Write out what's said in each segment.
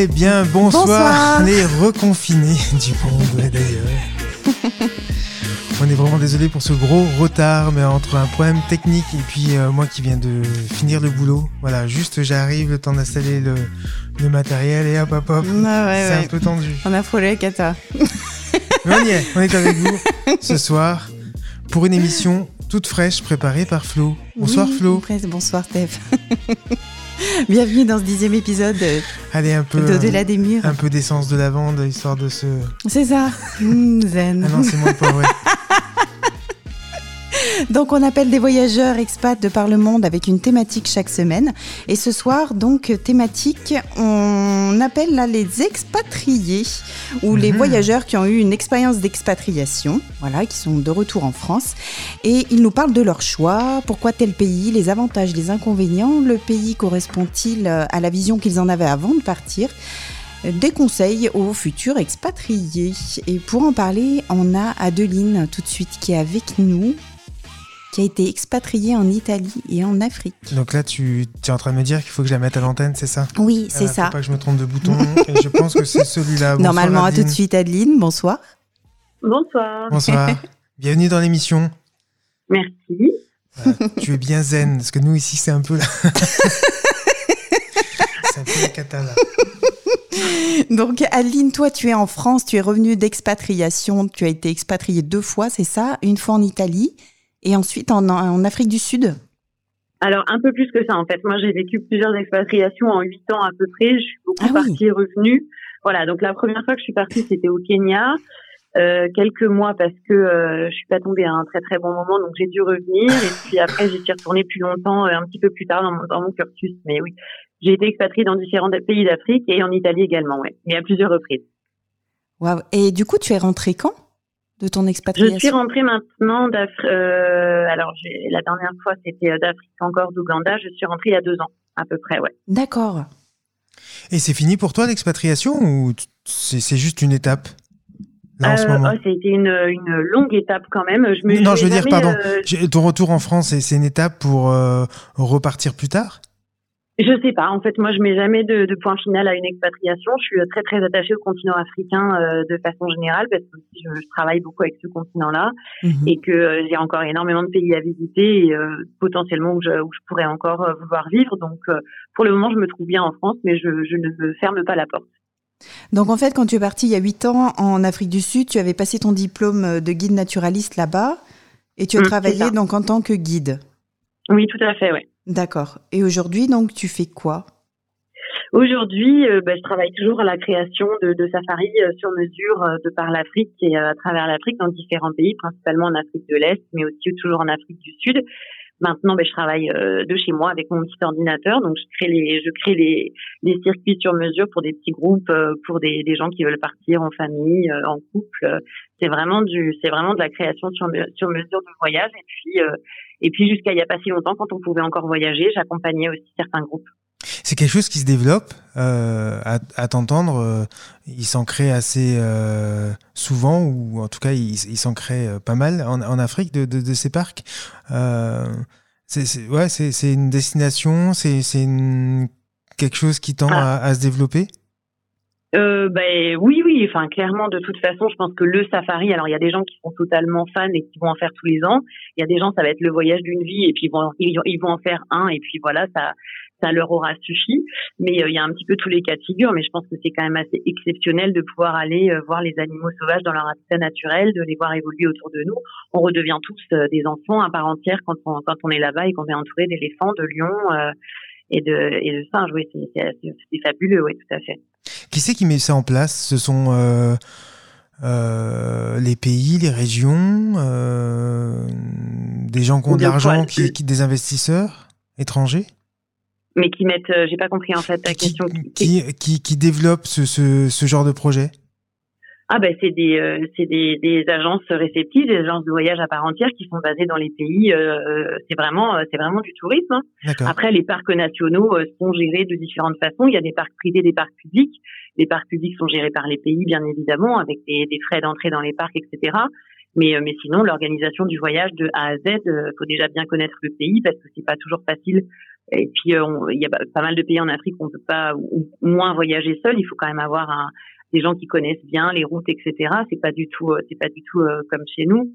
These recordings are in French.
Eh bien, bonsoir, les reconfinés du monde d'ailleurs. On est vraiment désolé pour ce gros retard, mais entre un problème technique et puis euh, moi qui viens de finir le boulot, voilà, juste j'arrive, le temps d'installer le, le, matériel et hop hop hop, ah c'est un peu tendu. On a frôlé Kata. mais on y est, on est avec vous ce soir pour une émission toute fraîche préparée par Flo. Bonsoir Flo. Bonsoir Steph. Bienvenue dans ce dixième épisode Allez, un peu, d'Au-delà des murs. Un peu d'essence de lavande, histoire de se... C'est ça. Mmh, zen. Ah non, c'est moins pas vrai. Donc on appelle des voyageurs expats de par le monde avec une thématique chaque semaine. Et ce soir, donc thématique, on appelle là les expatriés ou les mhm. voyageurs qui ont eu une expérience d'expatriation, voilà, qui sont de retour en France. Et ils nous parlent de leur choix, pourquoi tel pays, les avantages, les inconvénients, le pays correspond-il à la vision qu'ils en avaient avant de partir des conseils aux futurs expatriés. Et pour en parler, on a Adeline tout de suite qui est avec nous qui a été expatriée en Italie et en Afrique. Donc là, tu, es en train de me dire qu'il faut que je la mette à l'antenne, c'est ça? Oui, c'est ça. Faut pas que je me trompe de bouton. et je pense que c'est celui-là. Normalement, à tout de suite, Adeline. Bonsoir. Bonsoir. Bonsoir. Bienvenue dans l'émission. Merci. tu es bien zen, parce que nous ici, c'est un peu là. c'est un peu la cata là. Donc, Adeline, toi, tu es en France, tu es revenue d'expatriation, tu as été expatriée deux fois, c'est ça? Une fois en Italie et ensuite en, en Afrique du Sud? Alors un peu plus que ça en fait. Moi j'ai vécu plusieurs expatriations en huit ans à peu près. Je suis beaucoup ah partie et revenue. Voilà donc la première fois que je suis partie c'était au Kenya. Euh, quelques mois parce que euh, je suis pas tombée à un très très bon moment donc j'ai dû revenir et puis après j'y suis retournée plus longtemps euh, un petit peu plus tard dans mon, dans mon cursus mais oui j'ai été expatriée dans différents pays d'Afrique et en Italie également ouais et à plusieurs reprises. Waouh et du coup tu es rentrée quand? De ton expatriation Je suis rentrée maintenant d'Afrique. Euh, alors, la dernière fois, c'était euh, d'Afrique encore, d'Ouganda. Je suis rentrée il y a deux ans, à peu près, ouais. D'accord. Et c'est fini pour toi l'expatriation ou c'est juste une étape là, en ce euh, moment? oh, C'était une, une, longue étape quand même. Je me, non, je veux dire, pardon. Ton retour en France, c'est une étape pour repartir plus tard? Je sais pas. En fait, moi, je mets jamais de, de, point final à une expatriation. Je suis très très attachée au continent africain euh, de façon générale parce que je, je travaille beaucoup avec ce continent-là mhm. et que euh, j'ai encore énormément de pays à visiter et euh, potentiellement où je, où je, pourrais encore vouloir vivre. Donc, pour le moment, je me trouve bien en France, mais je, je, ne me ferme pas la porte. Donc, en fait, quand tu es parti il y a huit ans en Afrique du Sud, tu avais passé ton diplôme de guide naturaliste là-bas et tu as mmh, travaillé donc en tant que guide. Oui, tout à fait, oui. D'accord. Et aujourd'hui, donc, tu fais quoi? Aujourd'hui, euh, bah, je travaille toujours à la création de, de safaris euh, sur mesure euh, de par l'Afrique et à travers l'Afrique dans différents pays, principalement en Afrique de l'Est, mais aussi toujours en Afrique du Sud. Maintenant, bah, je travaille de chez moi avec mon petit ordinateur, donc je crée les, je crée les, les circuits sur mesure pour des petits groupes, pour des, des gens qui veulent partir en famille, en couple. C'est vraiment du, c'est vraiment de la création sur, sur mesure de voyage. Et puis, et puis jusqu'à il n'y a pas si longtemps, quand on pouvait encore voyager, j'accompagnais aussi certains groupes. C'est quelque chose qui se développe, euh, à, à t'entendre, euh, il s'en crée assez euh, souvent, ou en tout cas il, il s'en crée pas mal en, en Afrique de, de, de, ces parcs. C'est ouais, c'est une destination, c'est quelque chose qui tend ah. à, à se développer? Euh, ben oui, oui. Enfin, clairement, de toute façon, je pense que le safari. Alors, il y a des gens qui sont totalement fans et qui vont en faire tous les ans. Il y a des gens, ça va être le voyage d'une vie et puis ils vont, ils vont en faire un et puis voilà, ça, ça leur aura suffi. Mais euh, il y a un petit peu tous les cas de figure. Mais je pense que c'est quand même assez exceptionnel de pouvoir aller euh, voir les animaux sauvages dans leur habitat naturel, de les voir évoluer autour de nous. On redevient tous euh, des enfants à part entière quand on quand on est là-bas et qu'on est entouré d'éléphants, de lions et de et de singes. Oui, c'est fabuleux. Oui, tout à fait. Qui c'est qui met ça en place? Ce sont euh, euh, les pays, les régions, euh, des gens qui ont de l'argent, qui, qui, des investisseurs étrangers? Mais qui mettent, j'ai pas compris en fait ta question. Qui, qui, qui développent ce, ce, ce genre de projet? Ah ben c'est des euh, c'est des, des agences réceptives, des agences de voyage à part entière qui sont basées dans les pays. Euh, c'est vraiment euh, c'est vraiment du tourisme. Hein. Après les parcs nationaux euh, sont gérés de différentes façons. Il y a des parcs privés, des parcs publics. Les parcs publics sont gérés par les pays bien évidemment avec des, des frais d'entrée dans les parcs etc. Mais mais sinon l'organisation du voyage de A à Z, faut déjà bien connaître le pays parce que c'est pas toujours facile Et puis il y a pas mal de pays en Afrique où on peut pas ou moins voyager seul. Il faut quand même avoir un, des gens qui connaissent bien les routes, etc. C'est pas du tout, c'est pas du tout comme chez nous.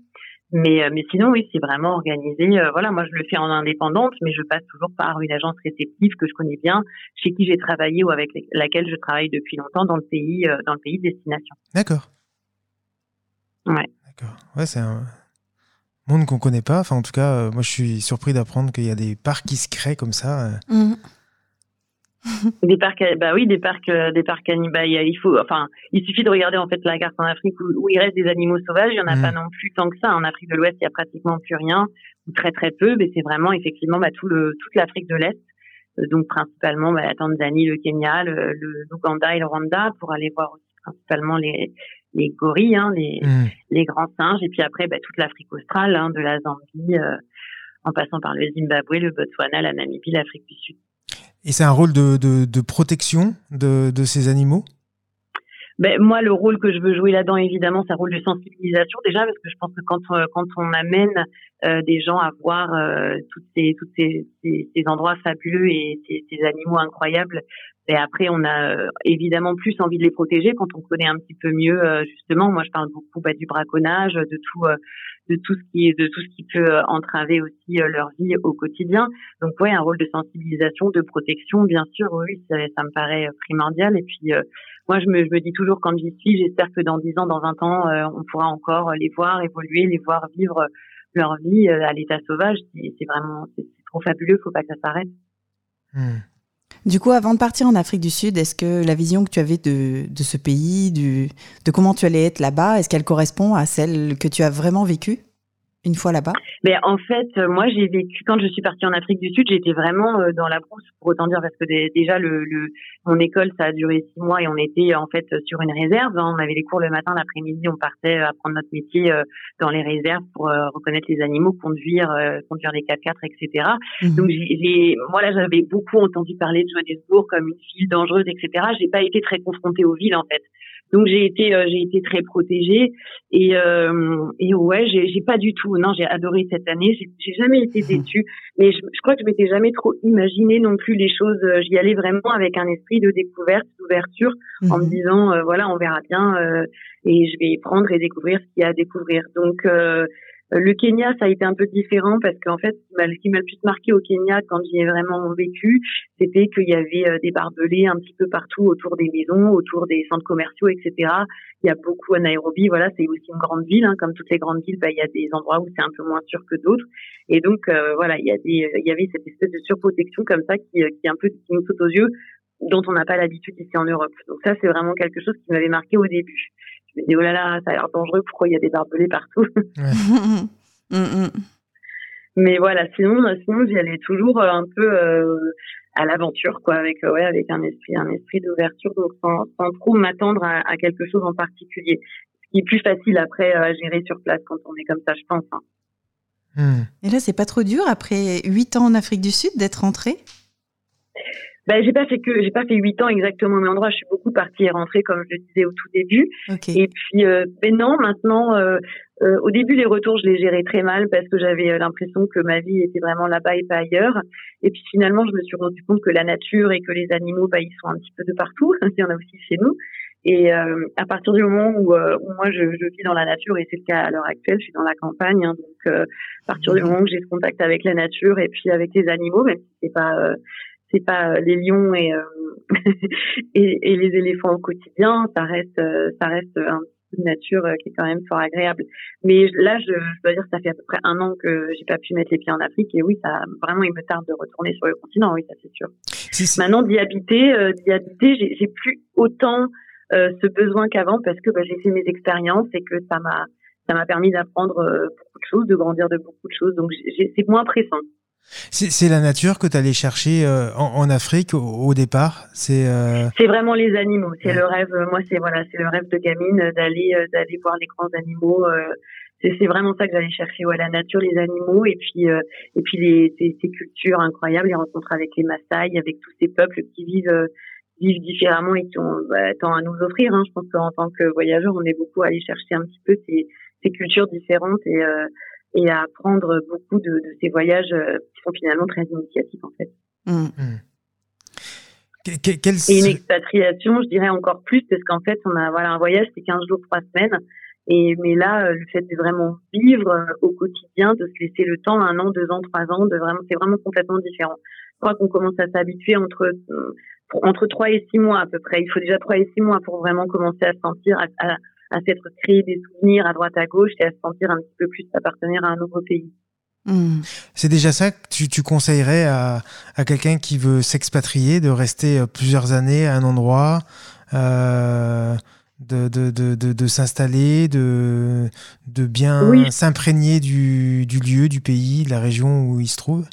Mais, mais sinon, oui, c'est vraiment organisé. voilà, moi, je le fais en indépendante, mais je passe toujours par une agence réceptive que je connais bien, chez qui j'ai travaillé ou avec laquelle je travaille depuis longtemps dans le pays, dans le pays de destination. D'accord. Ouais. D'accord. Ouais, c'est un monde qu'on connaît pas. Enfin, en tout cas, euh, moi, je suis surpris d'apprendre qu'il y a des parcs qui se créent comme ça. Euh. Mmh. des parcs, bah oui, des parcs, euh, des parcs animaux. Il faut, enfin, il suffit de regarder en fait la carte en Afrique où, il reste des animaux sauvages. Il y en a mmh. pas non plus tant que ça. En Afrique de l'Ouest, il y a pratiquement plus rien ou très très peu. Mais c'est vraiment effectivement bah, tout le toute l'Afrique de l'Est. Donc principalement bah, la Tanzanie, le Kenya, le, l'Ouganda et le Rwanda pour aller voir aussi principalement les les gorilles, hein, les, mmh. les grands singes, et puis après bah, toute l'Afrique australe, hein, de la Zambie, euh, en passant par le Zimbabwe, le Botswana, la Namibie, l'Afrique du Sud. Et c'est un rôle de, de, de protection de, de, ces animaux? Ben, moi, le rôle que je veux jouer là-dedans, évidemment, c'est un rôle de sensibilisation déjà, parce que je pense que quand, euh, quand on amène euh, des gens à voir euh, toutes ces, toutes ces, ces, ces, endroits fabuleux et ces, ces animaux incroyables, et après, on a euh, évidemment plus envie de les protéger quand on connaît un petit peu mieux, euh, justement. Moi, je parle beaucoup bah, du braconnage, de tout, euh, de tout ce qui, de tout ce qui peut entraver aussi leur vie au quotidien. Donc, ouais, un rôle de sensibilisation, de protection, bien sûr. Oui, ça, ça me paraît primordial. Et puis, moi, je me, je me dis toujours quand j'y suis, j'espère que dans 10 ans, dans 20 ans, on pourra encore les voir évoluer, les voir vivre leur vie à l'état sauvage. C'est vraiment, c'est trop fabuleux. Faut pas que ça s'arrête. Hmm. Du coup, avant de partir en Afrique du Sud, est-ce que la vision que tu avais de, de ce pays, du, de comment tu allais être là-bas, est-ce qu'elle correspond à celle que tu as vraiment vécue? Une fois là-bas? Mais en fait, euh, moi, j'ai vécu quand je suis partie en Afrique du Sud, j'étais vraiment euh, dans la brousse pour autant dire parce que déjà le, le, mon école ça a duré six mois et on était en fait sur une réserve. Hein. On avait les cours le matin, l'après-midi, on partait apprendre notre métier euh, dans les réserves pour reconnaître les animaux, conduire, conduire les 4x4, etc. Mmh. Donc j'ai, moi là, j'avais beaucoup entendu parler de Johannesburg comme une ville dangereuse, etc. J'ai pas été très confrontée aux villes en fait. Donc j'ai été euh, j'ai été très protégée. Et euh, et ouais j'ai j'ai pas du tout non j'ai adoré cette année. J'ai jamais été déçue. Mais je, je crois que je m'étais jamais trop imaginé non plus les choses euh, j'y allais vraiment avec un esprit de découverte d'ouverture en me mmh. disant voilà on verra bien et je vais prendre et découvrir ce qu'il y a à découvrir. Donc euh, le Kenya, ça a été un peu différent parce qu'en fait, ce qui m'a le plus marqué au Kenya quand j'y ai vraiment vécu, c'était qu'il y avait euh, des barbelés un petit peu partout autour des maisons, autour des centres commerciaux, etc. Il y a beaucoup à Nairobi, voilà, c'est aussi une grande ville, hein, comme toutes les grandes villes, bah, il y a des endroits où c'est un peu moins sûr que d'autres. Et donc, euh, voilà, il y, avait cette espèce de surprotection comme ça qui, qui un peu qui nous saute aux yeux, dont on n'a pas l'habitude ici en Europe. Donc ça, c'est vraiment quelque chose qui m'avait marqué au début je me dis, oh là là, ça a l'air dangereux, pourquoi il y a des barbelés partout mm, mm. Mais voilà, sinon, sinon j'y allais toujours euh, un peu euh, à l'aventure, quoi, avec euh, ouais, avec un esprit, un esprit d'ouverture, donc sans, sans trop m'attendre à, à, quelque chose en particulier. Ce qui est plus facile après à gérer sur place quand on est comme ça, je pense. Hein. Et là, c'est pas trop dur après huit ans en Afrique du Sud d'être rentré ben, j'ai pas fait que j'ai pas fait huit ans exactement au même endroit. Je suis beaucoup partie et rentrée comme je le disais au tout début. Et puis, euh, ben non, maintenant, euh, euh, au début les retours, je les gérais très mal parce que j'avais euh, l'impression que ma vie était vraiment là-bas et pas ailleurs. Et puis finalement, je me suis rendu compte que la nature et que les animaux, bah, ils sont un petit peu de partout. Il y en a aussi chez nous. Et euh, à partir du moment où, où moi je, je, vis dans la nature, et c'est le cas à l'heure actuelle, je suis dans la campagne, hein, donc à partir du moment où j'ai ce contact avec la nature et puis avec les animaux, même si c'est pas c'est pas euh, les lions et, euh, et, et les éléphants au quotidien, ça reste euh, ça reste un peu de nature qui est quand même fort agréable. Mais là, je, je, dois dire que ça fait à peu près un an que j'ai pas pu mettre les pieds en Afrique et oui, ça vraiment il me tarde de retourner sur le continent, oui, ça c'est sûr. Maintenant d'y habiter, d'y habiter, j'ai plus autant ce besoin qu'avant parce que bah, j'ai fait mes expériences et que ça m'a ça m'a permis d'apprendre beaucoup de choses, de grandir de beaucoup de choses. Donc c'est moins pressant. C'est la nature que tu allais chercher euh, en, Afrique au, départ? C'est euh... vraiment les animaux. C'est le rêve. Moi, c'est voilà, c'est le rêve de gamine d'aller euh, d'aller voir les grands animaux. Euh, c'est vraiment ça que j'allais chercher. Ouais, la nature, les animaux, et puis et puis les ces, ces, cultures incroyables, les rencontres avec les Maasai, avec tous ces peuples qui vivent vivent différemment et qui ont bah, tant à nous offrir. Hein. Je pense qu'en tant que voyageur, on est beaucoup à aller chercher un petit peu ces, ces cultures différentes et et à apprendre beaucoup de, de ces voyages euh, qui sont finalement très initiatifs en fait. Mm. Mm. Et une expatriation, je dirais encore plus, parce qu'en fait, on a voilà un voyage, c'est 15 jours, 3 semaines. Et mais là, euh, le fait de vraiment vivre euh, au quotidien, de se laisser le temps, un an, deux ans, trois ans, de vraiment, c'est vraiment complètement différent. Je crois qu'on commence à s'habituer entre euh, entre trois et six mois à peu près. Il faut déjà trois et six mois pour vraiment commencer à se sentir, à, à, à s'être créé des souvenirs à droite à gauche et à se sentir un petit peu plus appartenir à un nouveau pays. Hmm. C'est déjà ça que tu, tu conseillerais à, à quelqu'un qui veut s'expatrier, de rester plusieurs années à un endroit, euh, de, de, de, de, s'installer, de, de bien s'imprégner du, du lieu, du pays, de la région où il se trouve?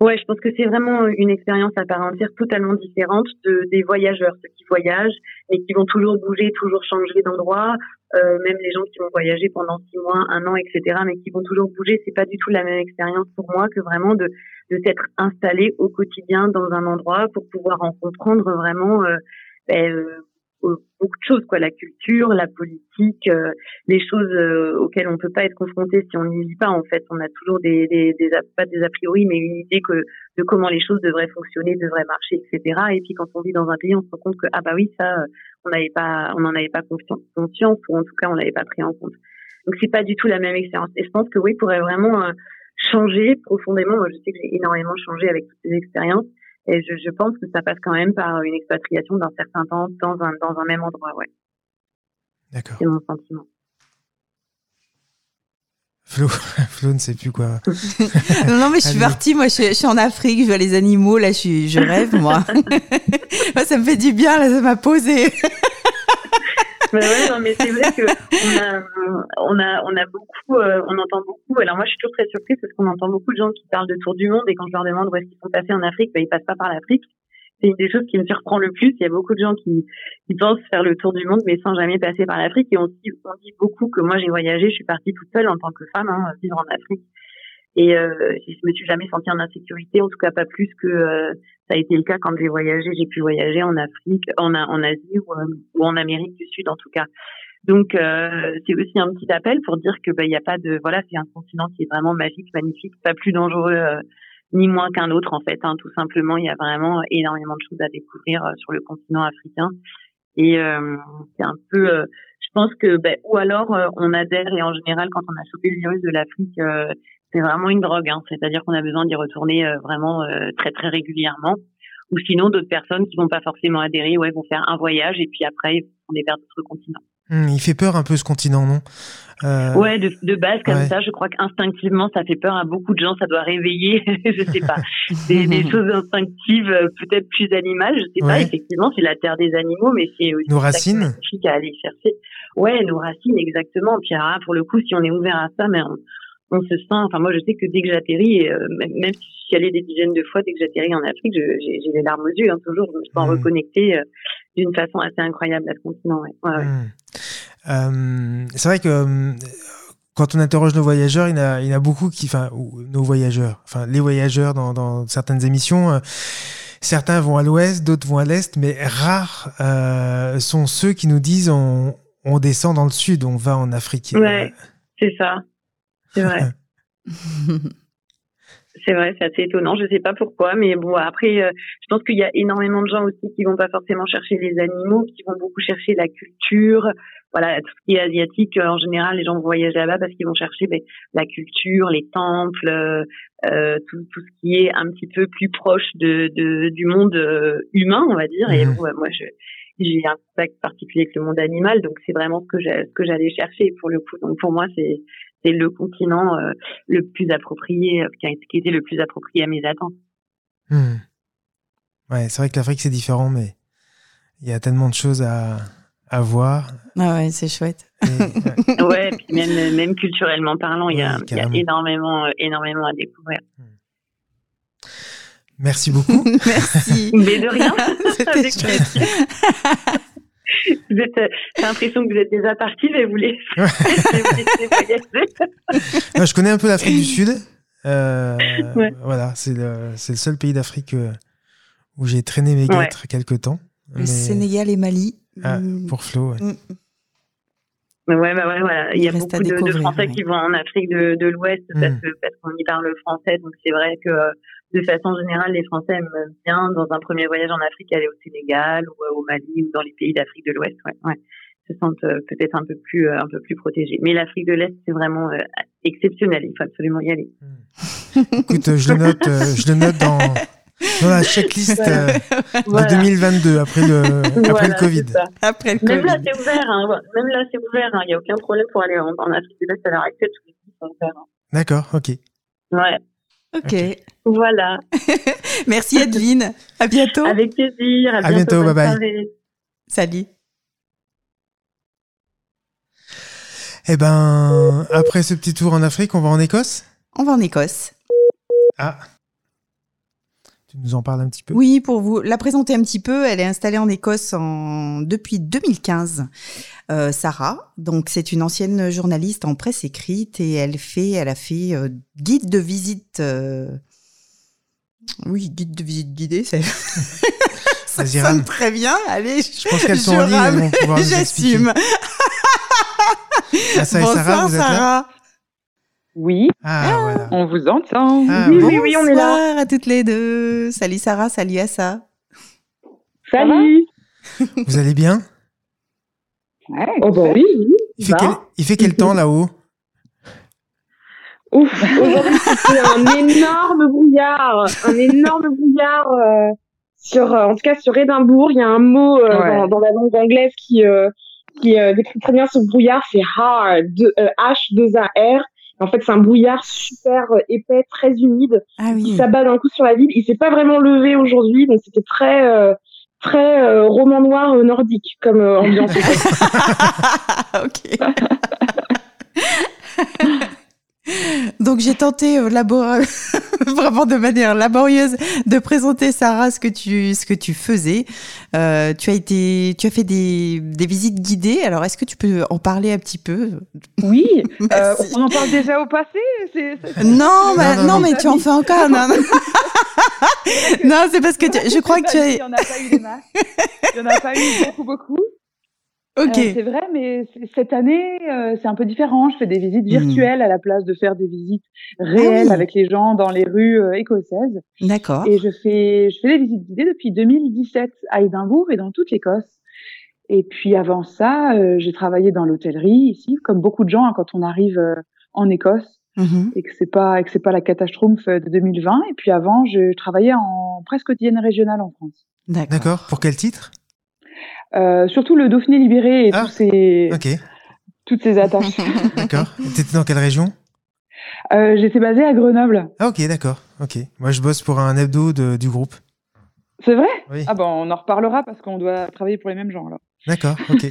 Ouais, je pense que c'est vraiment une expérience à part entière totalement différente de, des voyageurs, ceux qui voyagent et qui vont toujours bouger, toujours changer d'endroit, euh, même les gens qui vont voyager pendant six mois, un an, etc., mais qui vont toujours bouger. C'est pas du tout la même expérience pour moi que vraiment de, de s'être installé au quotidien dans un endroit pour pouvoir en comprendre vraiment euh, ben, euh, beaucoup de choses, quoi, la culture, la politique, euh, les choses euh, auxquelles on peut pas être confronté si on n'y vit pas. En fait, on a toujours des, des, des, pas des a priori, mais une idée que de comment les choses devraient fonctionner, devraient marcher, etc. Et puis quand on vit dans un pays, on se rend compte que ah bah oui, ça, euh, on n'avait pas, on n'en avait pas conscience, ou en tout cas, on l'avait pas pris en compte. Donc c'est pas du tout la même expérience. Et je pense que oui, pourrait vraiment changer profondément. Moi, je sais que j'ai énormément changé avec toutes ces expériences et je, je, pense que ça passe quand même par une expatriation d'un certain temps dans un, dans un même endroit, ouais. D'accord. C'est mon sentiment. Flo, Flo ne sait plus quoi. non, non, mais je suis partie, moi je, suis en Afrique, je vois les animaux, là je, je rêve, moi. moi. Ça me fait du bien, là ça m'a posé mais ouais, non, mais c'est vrai que on a, on a, beaucoup, euh, on entend beaucoup. Alors moi, je suis toujours très surprise parce qu'on entend beaucoup de gens qui parlent de tour du monde et quand je leur demande où est-ce qu'ils sont passés en Afrique, ben, ils passent pas par l'Afrique. C'est une des choses qui me surprend le plus. Il y a beaucoup de gens qui, qui pensent faire le tour du monde, mais sans jamais passer par l'Afrique. Et on dit, on dit beaucoup que moi, j'ai voyagé, je suis partie toute seule en tant que femme, hein, vivre en Afrique. Et euh, je me suis jamais sentie en insécurité, en tout cas pas plus que euh, ça a été le cas quand j'ai voyagé. J'ai pu voyager en Afrique, en, en Asie ou, euh, ou, en Amérique du Sud en tout cas. Donc euh, c'est aussi un petit appel pour dire que bah il y a pas de voilà c'est un continent qui est vraiment magique, magnifique, pas plus dangereux euh, ni moins qu'un autre en fait. Hein, tout simplement il y a vraiment énormément de choses à découvrir sur le continent africain et c'est un peu je pense que bah, ou alors on adhère et en général quand on a chopé le virus de l'Afrique c'est vraiment une drogue. Hein. C'est-à-dire qu'on a besoin d'y retourner euh, vraiment euh, très très régulièrement. Ou sinon, d'autres personnes qui vont pas forcément adhérer, ouais, vont faire un voyage et puis après, on est vers d'autres continents. Hum, il fait peur un peu ce continent, non? Euh... Ouais, de, de base comme ça, je crois qu'instinctivement, ça fait peur à beaucoup de gens. Ça doit réveiller, je sais pas, des, des choses instinctives, euh, peut-être plus animales. Je sais pas. Effectivement, c'est la terre des animaux, mais c'est aussi nos racines. À aller chercher. Ouais, nos racines, exactement. Puis alors, pour le coup, si on est ouvert à ça, mais on, on se sent. Enfin, moi, je sais que dès que j'atterris, euh, même si je suis allée des dizaines de fois, dès que j'atterris en Afrique, j'ai les larmes aux yeux. Hein, toujours, je me sens mmh. euh, d'une façon assez incroyable à ce continent. Ouais. Ouais, mmh. euh, c'est vrai que quand on interroge nos voyageurs, il y en a, il y en a beaucoup qui, enfin, nos voyageurs, enfin, les voyageurs dans, dans certaines émissions. Certains vont à l'ouest, d'autres vont à l'est, mais rares sont ceux qui nous disent on, on descend dans le sud, on va en Afrique. Ouais, c'est ça. C'est vrai. c'est vrai, c'est assez étonnant. Je sais pas pourquoi, mais bon, après, euh, je pense qu'il y a énormément de gens aussi qui vont pas forcément chercher les animaux, qui vont beaucoup chercher la culture. Voilà, tout ce qui est asiatique, euh, en général, les gens vont voyager là-bas parce qu'ils vont chercher ben, la culture, les temples, euh, tout, tout, ce qui est un petit peu plus proche de, de du monde humain, on va dire. Et mmh. moi, je j'ai un contact particulier avec le monde animal, donc c'est vraiment ce que j'allais chercher pour le coup. Donc pour moi, c'est c'est le continent euh, le plus approprié, euh, qui, a, qui était le plus approprié à mes attentes. Hmm. Ouais, c'est vrai que l'Afrique c'est différent, mais il y a tellement de choses à, à voir. Ah ouais, c'est chouette. ouais. puis même, même culturellement parlant, il y, a, y, a, énormément, euh, énormément à découvrir. Hmm. Merci beaucoup. Merci. Mais de rien. C'était chouette. Vous êtes, euh, j'ai l'impression que vous êtes déjà parti, mais vous voulez, je connais un peu l'Afrique du Sud. Euh, voilà, c'est le, c'est le seul pays d'Afrique euh, où j'ai traîné mes guêtres quelques temps. Le Sénégal et Mali. Ah, mm. pour Flo. Ouais. Mm. Ouais, bah ouais, voilà. Il y a beaucoup de, Français qui vont en Afrique de, de l'Ouest parce, mm. parce qu'on y parle français. Donc c'est vrai que de façon générale, les Français aiment bien, dans un premier voyage en Afrique, aller au Sénégal ou au Mali ou dans les pays d'Afrique de l'Ouest. Ouais, ouais. Se sentent peut-être un peu plus, un peu plus protégés. Mais l'Afrique de l'Est, c'est vraiment exceptionnel. Il faut absolument y aller. Écoute, je le note, je le note dans, dans la checklist de 2022 après le, après le Covid. Après le Même Covid. là, c'est ouvert. Hein. Même là, c'est ouvert. Il n'y a aucun problème pour aller en, en Afrique de l'Est à l'heure actuelle. Tous les pays sont ouverts. hein. D'accord, ok. Ouais. Ok. Voilà. Merci Edwine. À bientôt. Avec plaisir. À, À bientôt, bye bye. Salut. Eh ben, après ce petit tour en Afrique, on va en Écosse? On va en Écosse. Ah. Tu nous en parles un petit peu? Oui, pour vous la présenter un petit peu, elle est installée en Écosse en... depuis 2015. Euh, Sarah, donc c'est une ancienne journaliste en presse écrite et elle fait, elle a fait euh, guide de visite. euh, Oui, guide de visite guidée, c'est. Ça Vas-y, sonne rame. très bien. Allez, je, Je pense qu'elles sont en ligne, elles rame. vont pouvoir nous expliquer. J'assume. Ah, ça et Bonsoir Sarah, vous êtes là? Sarah. Oui, Ah, voilà. on vous entend. Ah, oui, oui, oui, on est là. Bonsoir à toutes les deux. Salut Sarah, salut Assa. Salut. Vous allez bien? Ouais, Oh, bah oui, oui. il fait, Bah. quel, il fait quel temps là-haut? Ouf, aujourd'hui c'était un énorme brouillard, un énorme brouillard euh, sur, euh, en tout cas sur Édimbourg. Il y a un mot euh, Ouais. dans, dans la langue anglaise qui euh, qui euh, décrit très bien ce brouillard, c'est hard, de- euh, H 2 A R. En fait, c'est un brouillard super euh, épais, très humide, Ah qui oui. s'abat d'un coup sur la ville. Il s'est pas vraiment levé aujourd'hui, donc c'était très euh, très euh, roman noir euh, nordique comme euh, ambiance. ok. Donc j'ai tenté euh, labor- vraiment de manière laborieuse de présenter Sarah ce que tu ce que tu faisais. Euh, tu as été tu as fait des, des visites guidées. Alors est-ce que tu peux en parler un petit peu? Oui, euh, on en parle déjà au passé. Non, mais, non, non, non. mais tu en fais encore. Non, non. Non, c'est parce que tu- je crois que tu Il n'y as. en a pas eu des masses. Il n'y en a pas eu beaucoup, beaucoup. Ok. Euh, c'est vrai, mais cette année, euh, c'est un peu différent. Je fais des visites virtuelles à la place de faire des visites réelles oui. avec les gens dans les rues euh, écossaises. D'accord. Et je fais, je fais des visites guidées depuis 2017 à Édimbourg et dans toute l'Écosse. Et puis avant ça, euh, j'ai travaillé dans l'hôtellerie ici, comme beaucoup de gens hein, quand on arrive euh, en Écosse Mhm. et que c'est pas et que c'est pas la catastrophe de 2020. Et puis avant, je travaillais en presse quotidienne régionale en France. D'accord. D'accord. Pour quel titre? Surtout le Dauphiné libéré et Ah, tous ces, Ok, toutes ces attaches. d'accord. T'étais dans quelle région? Euh, J'étais basée à Grenoble. Ah ok, d'accord. Ok. Moi, je bosse pour un hebdo de- du groupe. C'est vrai? Oui. Ah bon, on en reparlera parce qu'on doit travailler pour les mêmes gens alors. D'accord, ok.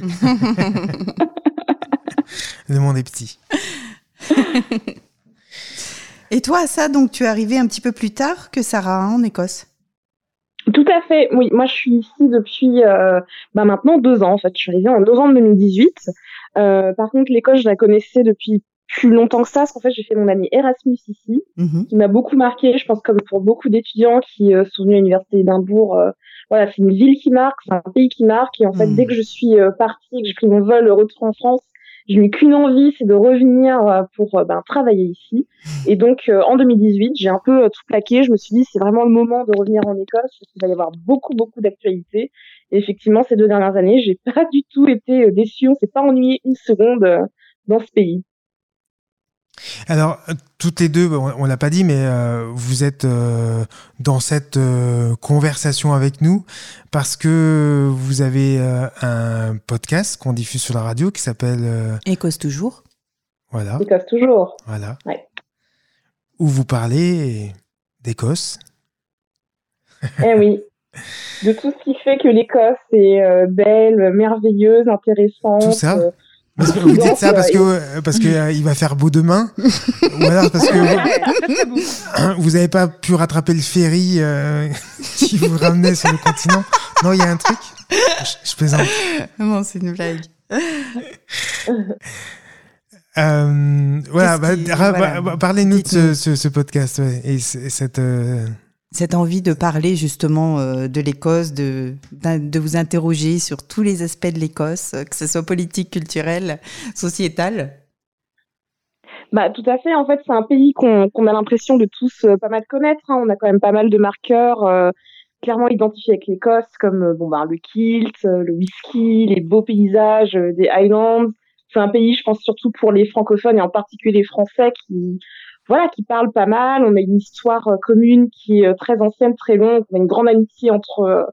Le monde est petit. Et toi, ça, donc tu es arrivé un petit peu plus tard que Sarah hein, en Écosse? Tout à fait. Oui, moi je suis ici depuis euh, bah, maintenant deux ans en fait. Je suis arrivée en novembre 2018. Euh, par contre, l'Écosse, je la connaissais depuis plus longtemps que ça, parce qu'en fait, j'ai fait mon année Erasmus ici, Mhm. qui m'a beaucoup marqué. Je pense comme pour beaucoup d'étudiants qui euh, sont venus à l'université d'Édimbourg. euh, voilà, c'est une ville qui marque, c'est un pays qui marque. Et en fait, Mhm. dès que je suis euh, partie, que j'ai pris mon vol retour en France, je n'ai qu'une envie, c'est de revenir euh, pour euh, ben, travailler ici. Et donc, euh, en 2018, j'ai un peu euh, tout plaqué. Je me suis dit, c'est vraiment le moment de revenir en Écosse, parce qu'il va y avoir beaucoup, beaucoup d'actualités. Et effectivement, ces deux dernières années, j'ai pas du tout été déçue. On s'est pas ennuyé une seconde dans ce pays. Alors, euh, toutes les deux, on, on l'a pas dit, mais euh, vous êtes euh, dans cette euh, conversation avec nous parce que vous avez euh, un podcast qu'on diffuse sur la radio qui s'appelle euh, Écosse toujours. voilà, Écosse toujours. voilà, Ouais. où vous parlez d'Écosse. Eh oui. De tout ce qui fait que l'Écosse est euh, belle, merveilleuse, intéressante. Tout ça euh, Parce que vous dites ça parce que euh, parce que euh, il va faire beau demain, ou alors parce que vous n'avez pas pu rattraper le ferry euh, qui vous ramenait sur le continent. Non, il y a un truc. Je, je plaisante. Non, c'est une blague. Euh, voilà, Qu'est-ce bah, qui- ra- voilà. bah, parlez-nous de ce, Dites-nous. ce- ce podcast ouais, et c- cette. euh, Cette envie de parler justement euh, de l'Écosse, de, de vous interroger sur tous les aspects de l'Écosse, euh, que ce soit politique, culturel, sociétal. Bah tout à fait. En fait, c'est un pays qu'on a l'impression de tous pas mal connaître. Hein. On a quand même pas mal de marqueurs clairement identifiés avec l'Écosse, comme bon bah le kilt, le whisky, les beaux paysages des Highlands. C'est un pays, je pense surtout pour les francophones et en particulier les Français qui voilà, qui parlent pas mal. On a une histoire commune qui est très ancienne, très longue. On a une grande amitié entre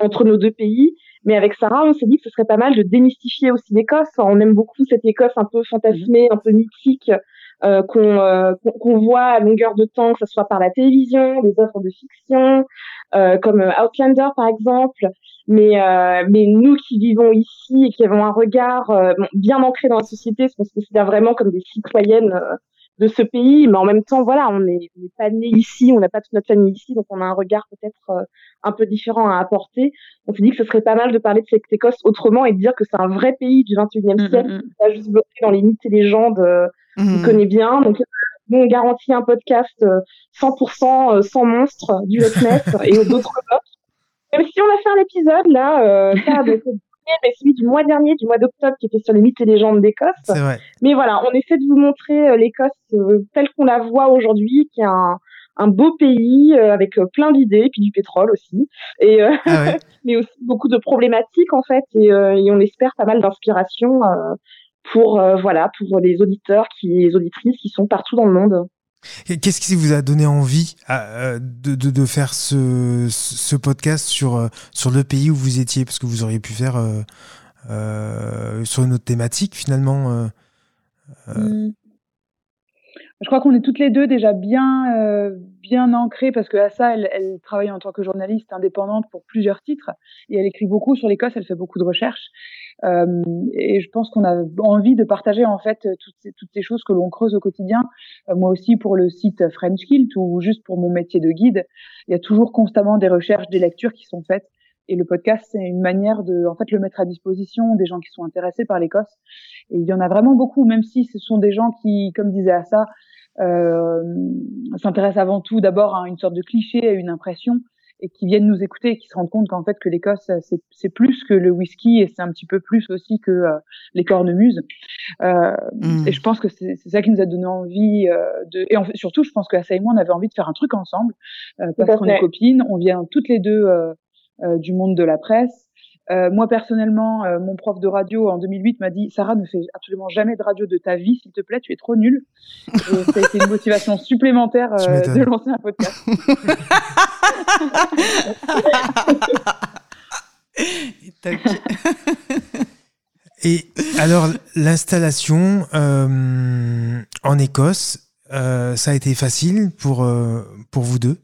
entre nos deux pays. Mais avec Sarah, on s'est dit que ce serait pas mal de démystifier aussi l'Écosse. On aime beaucoup cette Écosse un peu fantasmée, un peu mythique, euh, euh, qu'on voit à longueur de temps, que ce soit par la télévision, des œuvres de fiction, euh, comme Outlander par exemple. Mais, mais nous qui vivons ici et qui avons un regard bien ancré dans la société, parce qu'on se considère vraiment comme des citoyennes de ce pays, mais en même temps, voilà, on n'est pas né ici, on n'a pas toute notre famille ici, donc on a un regard peut-être euh, un peu différent à apporter. On s'est dit que ce serait pas mal de parler de cette Écosse autrement et de dire que c'est un vrai pays du 21e mm, siècle, mm, mm. pas juste bloqué dans les mythes et légendes euh, qu'on connaît bien. Donc, nous, on garantit un podcast 100% euh, sans monstres du Loch et d'autres Même si on a fait un épisode là, mais celui du mois dernier, du mois d'octobre, qui était sur les mythes et légendes d'Écosse. Mais voilà, on essaie de vous montrer euh, l'Écosse euh, telle qu'on la voit aujourd'hui, qui est un, un beau pays euh, avec plein d'idées, puis du pétrole aussi, et ah mais aussi beaucoup de problématiques en fait, et, et on espère pas mal d'inspiration pour voilà pour les auditeurs, qui, les auditrices qui sont partout dans le monde. Qu'est-ce qui vous a donné envie euh, de, faire ce, podcast sur, euh, sur le pays où vous étiez? Parce que vous auriez pu faire euh, sur une autre thématique finalement. Mmh. Je crois qu'on est toutes les deux déjà bien, bien ancrées parce que Assa, elle, elle travaille en tant que journaliste indépendante pour plusieurs titres et elle écrit beaucoup sur l'Écosse, elle fait beaucoup de recherches. Euh, et je pense qu'on a envie de partager en fait toutes ces, choses que l'on creuse au quotidien. Euh, moi aussi pour le site French Kilt ou juste pour mon métier de guide, il y a toujours constamment des recherches, des lectures qui sont faites. Et le podcast, c'est une manière de, en fait, le mettre à disposition des gens qui sont intéressés par l'Écosse. Et il y en a vraiment beaucoup, même si ce sont des gens qui, comme disait Assa, euh, s'intéressent avant tout d'abord à une sorte de cliché, à une impression et qui viennent nous écouter et qui se rendent compte qu'en fait que l'Écosse c'est plus que le whisky et c'est un petit peu plus aussi que euh, les cornemuses. Euh, mm. Et je pense que c'est ça qui nous a donné envie euh, de et en surtout je pense que Assa et moi on avait envie de faire un truc ensemble euh, parce qu'on est copines, on vient toutes les deux euh, du monde de la presse. Euh, moi personnellement, euh, mon prof de radio en 2008 m'a dit Sarah ne fais absolument jamais de radio de ta vie, s'il te plaît, tu es trop nulle. Et ça a été une motivation supplémentaire euh, de lancer un podcast. Et alors l'installation en Écosse, ça a été facile pour pour vous deux?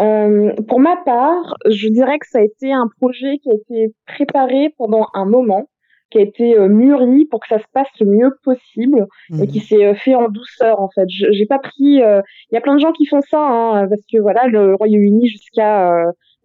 Euh, pour ma part, je dirais que ça a été un projet qui a été préparé pendant un moment, qui a été euh, mûri pour que ça se passe le mieux possible et qui mhm. s'est euh, fait en douceur en fait. J'ai pas pris. Il y a plein de gens qui font ça hein, parce que voilà, le Royaume-Uni jusqu'à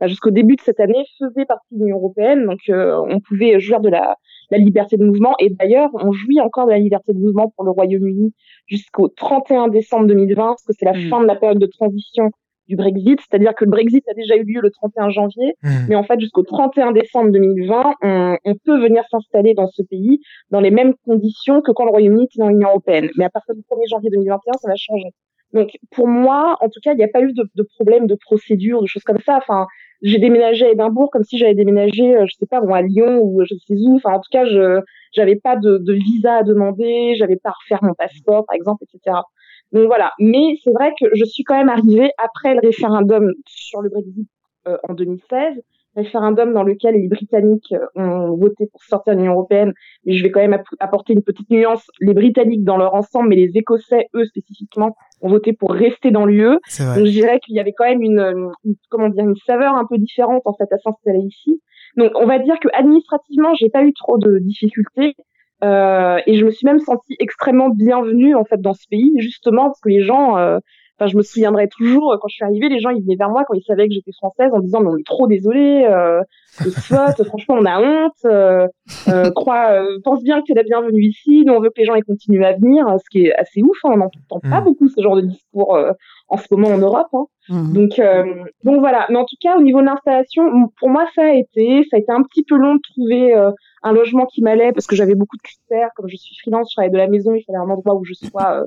bah, jusqu'au début de cette année faisait partie de l'Union européenne, donc on pouvait jouir de la, la liberté de mouvement. Et d'ailleurs, on jouit encore de la liberté de mouvement pour le Royaume-Uni jusqu'au 31 décembre 2020, parce que c'est la mhm. fin de la période de transition du Brexit, c'est-à-dire que le Brexit a déjà eu lieu le 31 janvier, mmh. mais en fait jusqu'au 31 décembre 2020, on, on peut venir s'installer dans ce pays dans les mêmes conditions que quand le Royaume-Uni était dans l'Union européenne. Mais à partir du 1er janvier 2021, ça va changer. Donc pour moi, en tout cas, il n'y a pas eu de, de, problème de procédure, de choses comme ça. Enfin, j'ai déménagé à Édimbourg comme si j'avais déménagé, euh, je sais pas, bon, à Lyon ou je sais où. Enfin, en tout cas, je j'avais pas de, de visa à demander, j'avais pas à refaire mon passeport, par exemple, etc. Donc voilà. Mais c'est vrai que je suis quand même arrivée après le référendum sur le Brexit euh, en 2016, référendum dans lequel les Britanniques euh, ont voté pour sortir de l'Union européenne. Mais je vais quand même apporter une petite nuance. Les Britanniques dans leur ensemble, mais les Écossais, eux spécifiquement, ont voté pour rester dans l'UE. Donc je dirais qu'il y avait quand même une, comment dire, une saveur un peu différente en fait à s'installer ici. Donc on va dire que administrativement, j'ai pas eu trop de difficultés. Euh, et je me suis même sentie extrêmement bienvenue en fait dans ce pays, justement parce que les gens, euh, Enfin, je me souviendrai toujours quand je suis arrivée, les gens ils venaient vers moi quand ils savaient que j'étais française en disant mais on est trop désolé, euh, franchement on a honte, euh, euh, crois, euh, pense bien que tu es la bienvenue ici, nous on veut que les gens ils continuent à venir, ce qui est assez ouf, hein, on n'entend pas mm. beaucoup ce genre de discours en ce moment en Europe. Hein. Mm. Donc donc voilà, mais en tout cas au niveau de l'installation, pour moi ça a été, ça a été un petit peu long de trouver un logement qui m'allait parce que j'avais beaucoup de critères, comme je suis freelance, je travaille de la maison, il fallait un endroit où je sois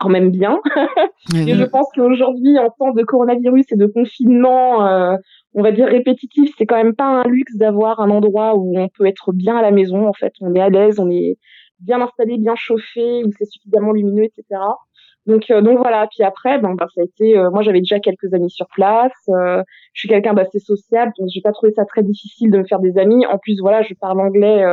quand même bien. et je pense qu'aujourd'hui, en temps de coronavirus et de confinement, euh, on va dire répétitif, c'est quand même pas un luxe d'avoir un endroit où on peut être bien à la maison. En fait, on est à l'aise, on est bien installé, bien chauffé, où c'est suffisamment lumineux, etc. Donc, euh, donc voilà. Puis après, ben, ben ça a été. Euh, moi, j'avais déjà quelques amis sur place. je suis quelqu'un d'assez sociable, donc j'ai pas trouvé ça très difficile de me faire des amis. En plus, voilà, je parle anglais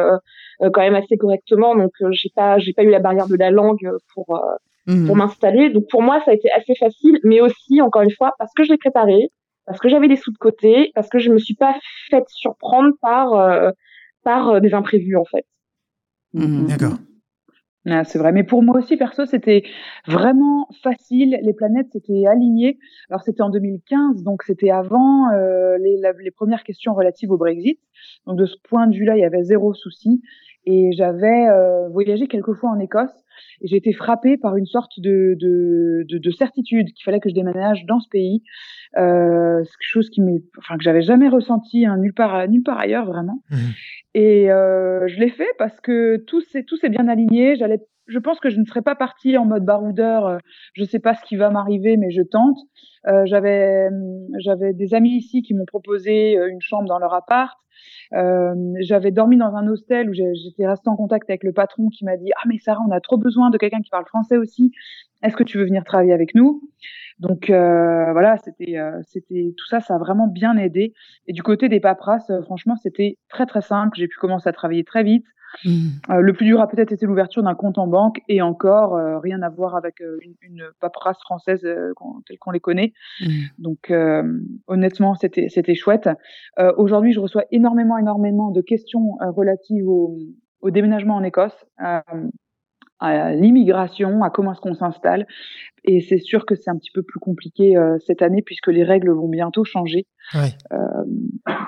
quand même assez correctement, donc j'ai pas, j'ai pas eu la barrière de la langue pour pour mhm. m'installer. Donc pour moi, ça a été assez facile, mais aussi, encore une fois, parce que je l'ai préparé, parce que j'avais des sous de côté, parce que je me suis pas faite surprendre par, euh, par euh, des imprévus, en fait. Mhm. D'accord. Ah, c'est vrai, mais pour moi aussi, perso, c'était vraiment facile. Les planètes s'étaient alignées. Alors, c'était en 2015, donc c'était avant euh, les, les, premières questions relatives au Brexit. Donc, de ce point de vue-là, il y avait zéro souci. Et j'avais euh, voyagé quelques fois en Écosse et j'ai été frappée par une sorte de, de, de, de certitude qu'il fallait que je déménage dans ce pays. Euh, quelque chose qui m'est, enfin que j'avais jamais ressenti hein, nulle part nulle part ailleurs vraiment. Mmh. Et euh, je l'ai fait parce que tout s'est tout s'est bien aligné. J'allais, je pense que je ne serais pas partie en mode baroudeur. Euh, je sais pas ce qui va m'arriver, mais je tente. Euh, j'avais j'avais des amis ici qui m'ont proposé euh, une chambre dans leur appart. Euh, j'avais dormi dans un hostel où j'étais restée en contact avec le patron qui m'a dit ah mais Sarah on a trop besoin de quelqu'un qui parle français aussi est-ce que tu veux venir travailler avec nous? Donc euh, voilà c'était euh, c'était tout ça ça a vraiment bien aidé et du côté des paperasses franchement c'était très très simple j'ai pu commencer à travailler très vite Mmh. Euh, le plus dur a peut-être été l'ouverture d'un compte en banque et encore euh, rien à voir avec euh, une, une, paperasse française telle qu'on les connaît. Mmh. Donc honnêtement, c'était c'était chouette. Aujourd'hui, je reçois énormément énormément de questions relatives au, au, déménagement en Écosse à l'immigration, à comment est-ce qu'on s'installe. Et c'est sûr que c'est un petit peu plus compliqué euh, cette année puisque les règles vont bientôt changer. Ouais. Euh,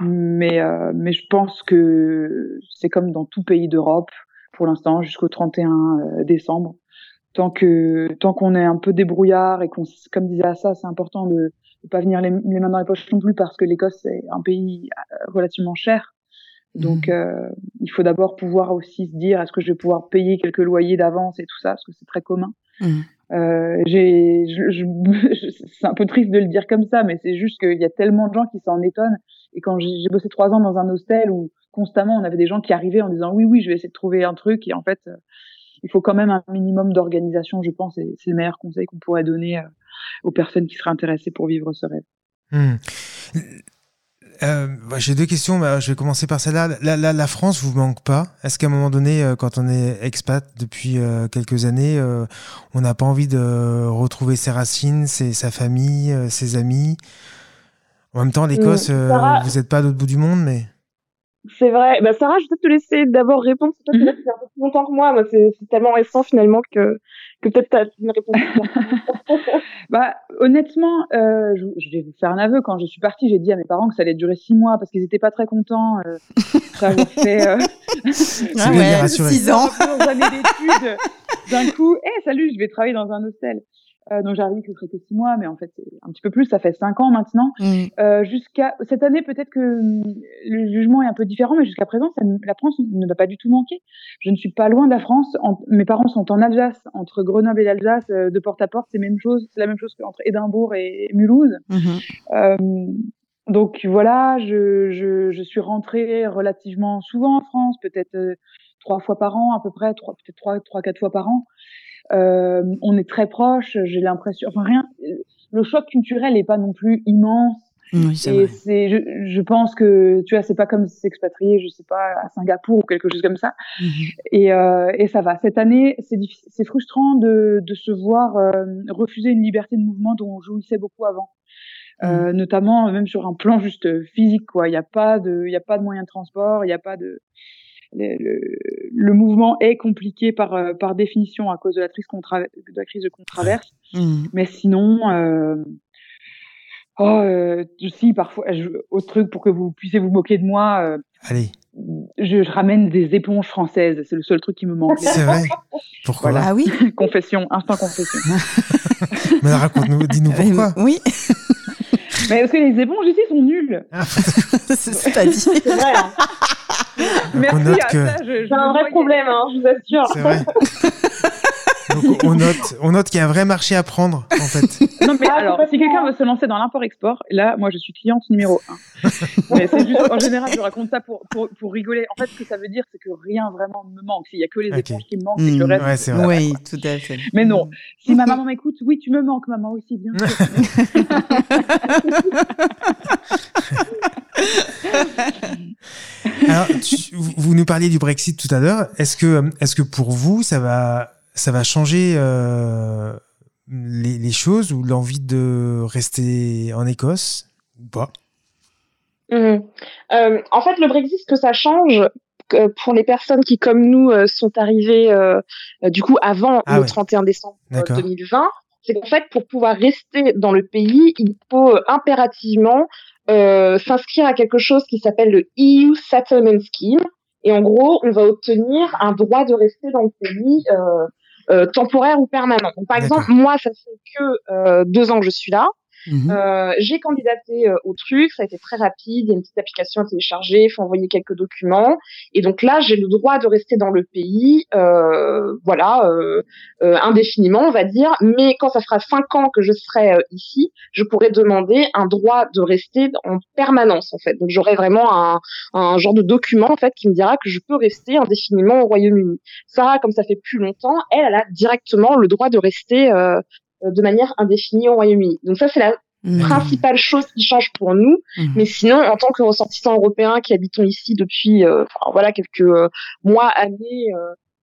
mais, euh, mais je pense que c'est comme dans tout pays d'Europe pour l'instant jusqu'au 31 euh, décembre. Tant que tant qu'on est un peu débrouillard et qu'on, comme disait Assa, c'est important de ne pas venir les, les, mains dans les poches non plus parce que l'Écosse c'est un pays euh, relativement cher. Donc, mmh. euh, il faut d'abord pouvoir aussi se dire est-ce que je vais pouvoir payer quelques loyers d'avance et tout ça, parce que c'est très commun. Mmh. Euh, j'ai, je, je, c'est un peu triste de le dire comme ça, mais c'est juste qu'il y a tellement de gens qui s'en étonnent. Et quand j'ai, j'ai bossé trois ans dans un hostel où constamment on avait des gens qui arrivaient en disant oui, oui, je vais essayer de trouver un truc, et en fait, euh, il faut quand même un minimum d'organisation, je pense, et c'est le meilleur conseil qu'on pourrait donner aux personnes qui seraient intéressées pour vivre ce rêve. Mmh. Euh, bah, J'ai deux questions. Bah, je vais commencer par celle-là. La, la, la, France vous manque pas? Est-ce qu'à un moment donné, euh, quand on est expat depuis euh, quelques années, euh, on n'a pas envie de retrouver ses racines, ses, sa famille, ses amis? En même temps, l'Écosse, vous n'êtes pas à l'autre bout du monde, mais. C'est vrai. Bah, Sarah, je vais te laisser d'abord répondre. C'est mm -hmm. un peu plus longtemps que moi. moi c'est tellement récent finalement que, que peut-être tu as une réponse. bah, honnêtement, euh, je, je, vais vous faire un aveu. Quand je suis partie, j'ai dit à mes parents que ça allait durer six mois parce qu'ils n'étaient pas très contents euh, après avoir fait euh, ah ouais, six ans. D'un coup, hé, hey, salut, je vais travailler dans un hostel. Euh, donc j'arrive que c'était six mois, mais en fait c'est un petit peu plus, ça fait cinq ans maintenant. Mm. Euh, jusqu'à cette année, peut-être que hum, le jugement est un peu différent, mais jusqu'à présent, ça, la France ne va pas du tout manquer. Je ne suis pas loin de la France. En, mes parents sont en Alsace, entre Grenoble et l'Alsace, euh, de porte à porte, c'est même chose, c'est la même chose qu'entre Édimbourg et Mulhouse. Mm-hmm. donc voilà, je, je, je, suis rentrée relativement souvent en France, peut-être trois fois par an à peu près, peut-être trois, trois, quatre fois par an. Euh, on est très proche. J'ai l'impression, enfin rien. Le choc culturel n'est pas non plus immense. Oui, et c'est, je, je, pense que tu vois, c'est pas comme s'expatrier, je sais pas, à Singapour ou quelque chose comme ça. Mm -hmm. et, euh, et ça va. Cette année, c'est c'est frustrant de, de se voir euh, refuser une liberté de mouvement dont on jouissait beaucoup avant. Euh, notamment même sur un plan juste physique quoi il n'y a pas de il y a pas de moyens de transport il n'y a pas de le, mouvement est compliqué par, euh, par définition à cause de la, crise qu'on traverse. Mmh. Mais sinon, euh, oh, euh, si parfois, autre truc pour que vous puissiez vous moquer de moi. Euh, Allez. Je, ramène des éponges françaises. C'est le seul truc qui me manque. C'est vrai. Pourquoi Ah oui. confession, instant confession. Mais raconte-nous, dis-nous pourquoi. Oui. Mais parce que les éponges ici sont nulles. C'est pas dit. C'est vrai. Hein. Merci à que... ça. C'est un vrai problème, hein, je vous assure. C'est vrai. Donc on note, on note qu'il y a un vrai marché à prendre, en fait. Non, mais alors, si quelqu'un veut se lancer dans l'import-export, là, moi, je suis cliente numéro un. mais c'est juste, en général, je raconte ça pour, pour, pour, rigoler. En fait, ce que ça veut dire, c'est que rien vraiment ne me manque. S'il y a que les éponges qui me manquent, et que le mmh, reste. Ouais, c'est vrai. Oui, tout à fait. Mais non. Si ma maman m'écoute, oui, tu me manques, maman aussi, bien sûr. Alors, tu, vous nous parliez du Brexit tout à l'heure. Est-ce que, est-ce que pour vous, ça va, ça va changer euh, les, les, choses ou l'envie de rester en Écosse ou pas? Mmh. euh, En fait, le Brexit, ce que ça change pour les personnes qui, comme nous, euh, sont arrivées euh, du coup avant ah le ouais. 31 décembre 2020, c'est qu'en fait, pour pouvoir rester dans le pays, il faut impérativement euh, s'inscrire à quelque chose qui s'appelle le EU Settlement Scheme. Et en gros, on va obtenir un droit de rester dans le pays euh, euh, temporaire ou permanent. Donc, par exemple, moi, ça fait que euh, deux ans que je suis là. Mmh. Euh, j'ai candidaté euh, au truc, ça a été très rapide, il y a une petite application à télécharger, il faut envoyer quelques documents, et donc là j'ai le droit de rester dans le pays, euh, voilà, euh, indéfiniment on va dire, mais quand ça fera cinq ans que je serai ici, je pourrai demander un droit de rester en permanence en fait, donc j'aurai vraiment un, un genre de document en fait qui me dira que je peux rester indéfiniment au Royaume-Uni. Sarah, comme ça fait plus longtemps, elle, elle a directement le droit de rester de manière indéfinie au Royaume-Uni. Donc ça, c'est la mmh. principale chose qui change pour nous. Mmh. Mais sinon, en tant que ressortissants européens qui habitons ici depuis, euh, voilà, quelques euh, mois, années,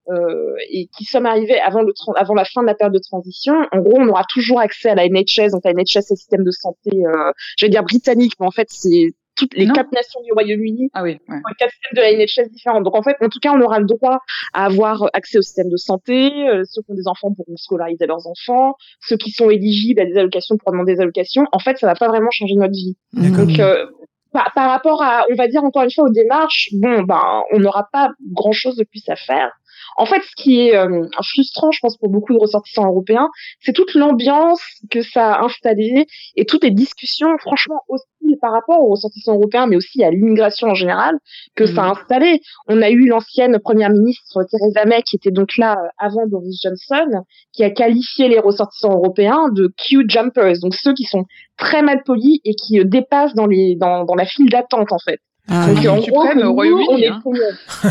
euh, et qui sommes arrivés avant le avant la fin de la période de transition, en gros, on aura toujours accès à la NHS. Donc la NHS, c'est le système de santé, je vais dire britannique, mais en fait, c'est toutes les non. quatre nations du Royaume-Uni ah oui, ouais. quatre systèmes de la NHS différents. Donc en fait, en tout cas, on aura le droit à avoir accès au système de santé. Euh, ceux qui ont des enfants pourront scolariser leurs enfants. Ceux qui sont éligibles à des allocations pourront demander des allocations. En fait, ça va pas vraiment changer notre vie. Donc euh, par, par, rapport à, on va dire encore une fois aux démarches, bon, ben, on n'aura pas grand-chose de plus à faire. En fait, ce qui est euh, frustrant, je pense, pour beaucoup de ressortissants européens, c'est toute l'ambiance que ça a installée et toutes les discussions, franchement, hostiles par rapport aux ressortissants européens, mais aussi à l'immigration en général, que mmh. ça a installé. On a eu l'ancienne première ministre Theresa May, qui était donc là euh, avant Boris Johnson, qui a qualifié les ressortissants européens de queue jumpers, donc ceux qui sont très mal polis et qui euh, dépassent dans les dans, dans la file d'attente en fait. Ah, Donc, en suprême au Royaume-Uni. Hein.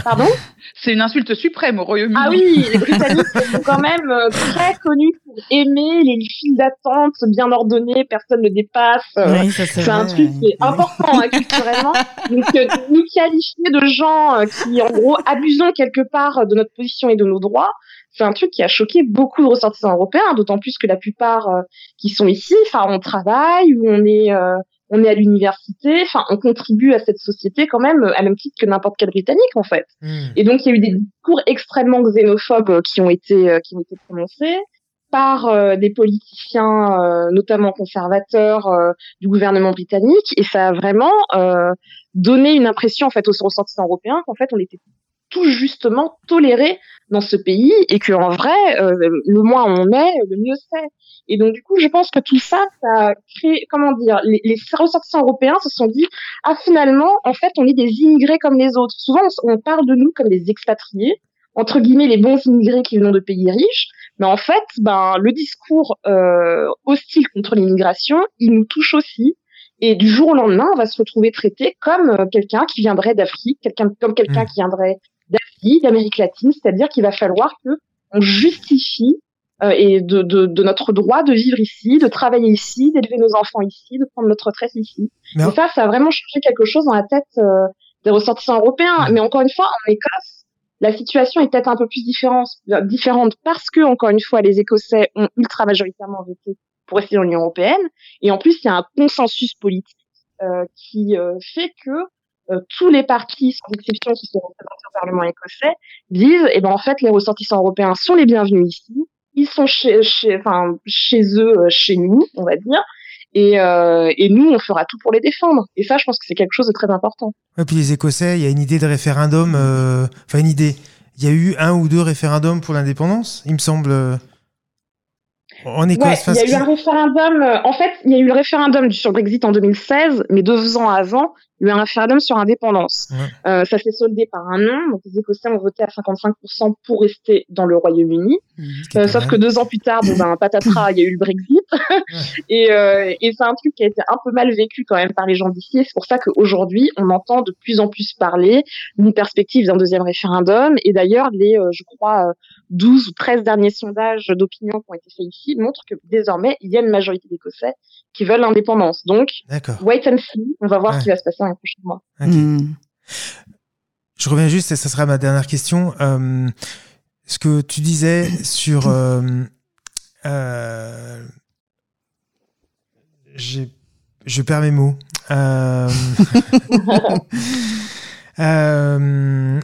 Pardon? C'est une insulte suprême au Royaume-Uni. Ah oui, les Britanniques sont quand même euh, très connus pour aimer les files d'attente bien ordonnées, personne ne dépasse. Oui, c'est un truc qui est important hein, culturellement. Donc euh, nous qualifier de gens euh, qui en gros abusons quelque part de notre position et de nos droits, c'est un truc qui a choqué beaucoup de ressortissants européens, d'autant plus que la plupart euh, qui sont ici, enfin on travaille ou on est euh, on est à l'université, enfin, on contribue à cette société quand même à même titre que n'importe quel Britannique en fait. Mmh. Et donc il y a eu des discours extrêmement xénophobes qui ont été euh, qui ont été prononcés par euh, des politiciens, euh, notamment conservateurs du gouvernement britannique, et ça a vraiment donné une impression en fait aux ressortissants européens qu'en fait on était tout justement tolérés dans ce pays et que en vrai, le moins on est, le mieux c'est. Et donc, du coup, je pense que tout ça, ça a créé, comment dire, les, les ressortissants européens se sont dit, ah, finalement, en fait, on est des immigrés comme les autres. Souvent, on, on parle de nous comme des expatriés, entre guillemets, les bons immigrés qui viennent de pays riches. Mais en fait, ben, le discours euh, hostile contre l'immigration, il nous touche aussi. Et du jour au lendemain, on va se retrouver traité comme euh, quelqu'un qui viendrait d'Afrique, quelqu'un comme quelqu'un mmh. qui viendrait d'Amérique latine, c'est-à-dire qu'il va falloir que on justifie euh, et de, de, de, notre droit de vivre ici, de travailler ici, d'élever nos enfants ici, de prendre notre retraite ici. Mais et ça, ça a vraiment changé quelque chose dans la tête euh, des ressortissants européens. Mais encore une fois, en Écosse, la situation est peut-être un peu plus différente, différente parce que, encore une fois, les Écossais ont ultra majoritairement voté pour rester dans l'Union européenne. Et en plus, il y a un consensus politique euh, qui euh, fait que euh, tous les partis, sans exception, qui sont représentés au Parlement écossais, disent, eh ben en fait, les ressortissants européens sont les bienvenus ici. Ils sont chez, chez, enfin, chez eux, euh, chez nous, on va dire. Et, euh, et nous, on fera tout pour les défendre. Et ça, je pense que c'est quelque chose de très important. Et puis les Écossais, il y a une idée de référendum, euh, enfin une idée. Il y a eu un ou deux référendums pour l'indépendance, il me semble. En Écosse, ouais, il y a eu un référendum. En fait, il y a eu le référendum sur le Brexit en 2016, mais deux ans avant, il y a eu un référendum sur l'indépendance. Ouais. Euh, ça s'est soldé par un non. Donc les Écossais ont voté à 55% pour rester dans le Royaume-Uni. Mmh, euh, sauf que deux ans plus tard, bon ben patatras, il y a eu le Brexit. ouais. Et, euh, et c'est un truc qui a été un peu mal vécu quand même par les gens d'ici. C'est pour ça qu'aujourd'hui, on entend de plus en plus parler d'une perspective d'un deuxième référendum. Et d'ailleurs, les, je crois, 12 ou 13 derniers sondages d'opinion qui ont été faits ici montrent que désormais, il y a une majorité d'Écossais qui veulent l'indépendance. Donc, wait and see. On va voir ouais. ce qui va se passer dans les prochains mois. Okay. Mmh. Je reviens juste, et ça sera ma dernière question. Euh, ce que tu disais sur. Euh, euh, je perds mes mots. Euh, euh,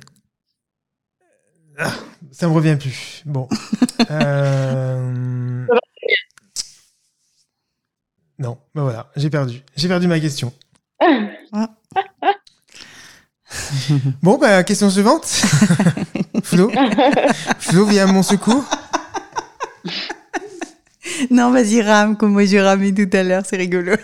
ah, ça me revient plus. Bon. Euh, non, ben voilà, j'ai perdu. J'ai perdu ma question. bon, bah, question suivante. Flo Flo, viens à mon secours. Non, vas-y, rame, comme moi j'ai ramé tout à l'heure, c'est rigolo.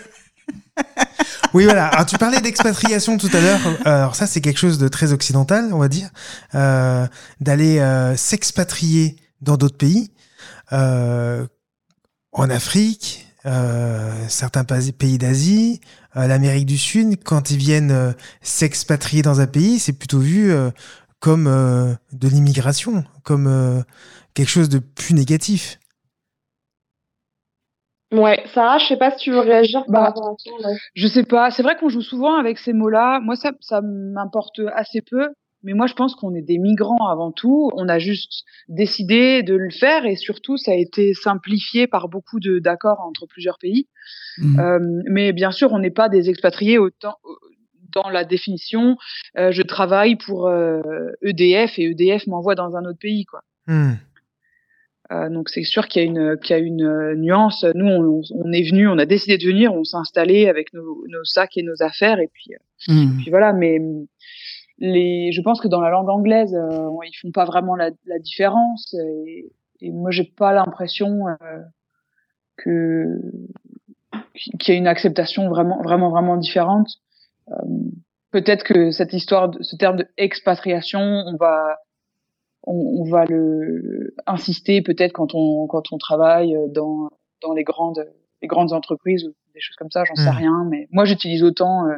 oui, voilà. Alors, tu parlais d'expatriation tout à l'heure. Alors, ça, c'est quelque chose de très occidental, on va dire. Euh, D'aller euh, s'expatrier dans d'autres pays. Euh, en Afrique, certains pays d'Asie, l'Amérique du Sud, quand ils viennent euh, s'expatrier dans un pays, c'est plutôt vu comme de l'immigration, comme quelque chose de plus négatif. Ouais, Sarah, je sais pas si tu veux réagir par Bah, rapport à ça. ouais. Je sais pas. C'est vrai qu'on joue souvent avec ces mots-là. Moi, ça, ça m'importe assez peu. Mais moi, je pense qu'on est des migrants avant tout. On a juste décidé de le faire et surtout, ça a été simplifié par beaucoup d'accords entre plusieurs pays. Mhm. Euh, mais bien sûr, on n'est pas des expatriés autant dans la définition. euh, je travaille pour euh, EDF et EDF m'envoie dans un autre pays, quoi. Euh, donc c'est sûr qu'il y a une qu'il y a une euh, nuance. Nous, on, on est venu, on a décidé de venir, on s'est installé avec nos, nos sacs et nos affaires et puis euh, Mmh. puis voilà. Mais les, je pense que dans la langue anglaise, euh, ils font pas vraiment la, la différence. Et, et moi, j'ai pas l'impression euh, que qu'il y a une acceptation vraiment vraiment vraiment différente. Euh, Peut-être que cette histoire, ce terme de expatriation, on va on, on va le insister peut-être quand on quand on travaille dans dans les grandes les grandes entreprises des choses comme ça, j'en sais Mm. rien. Mais moi, j'utilise autant euh,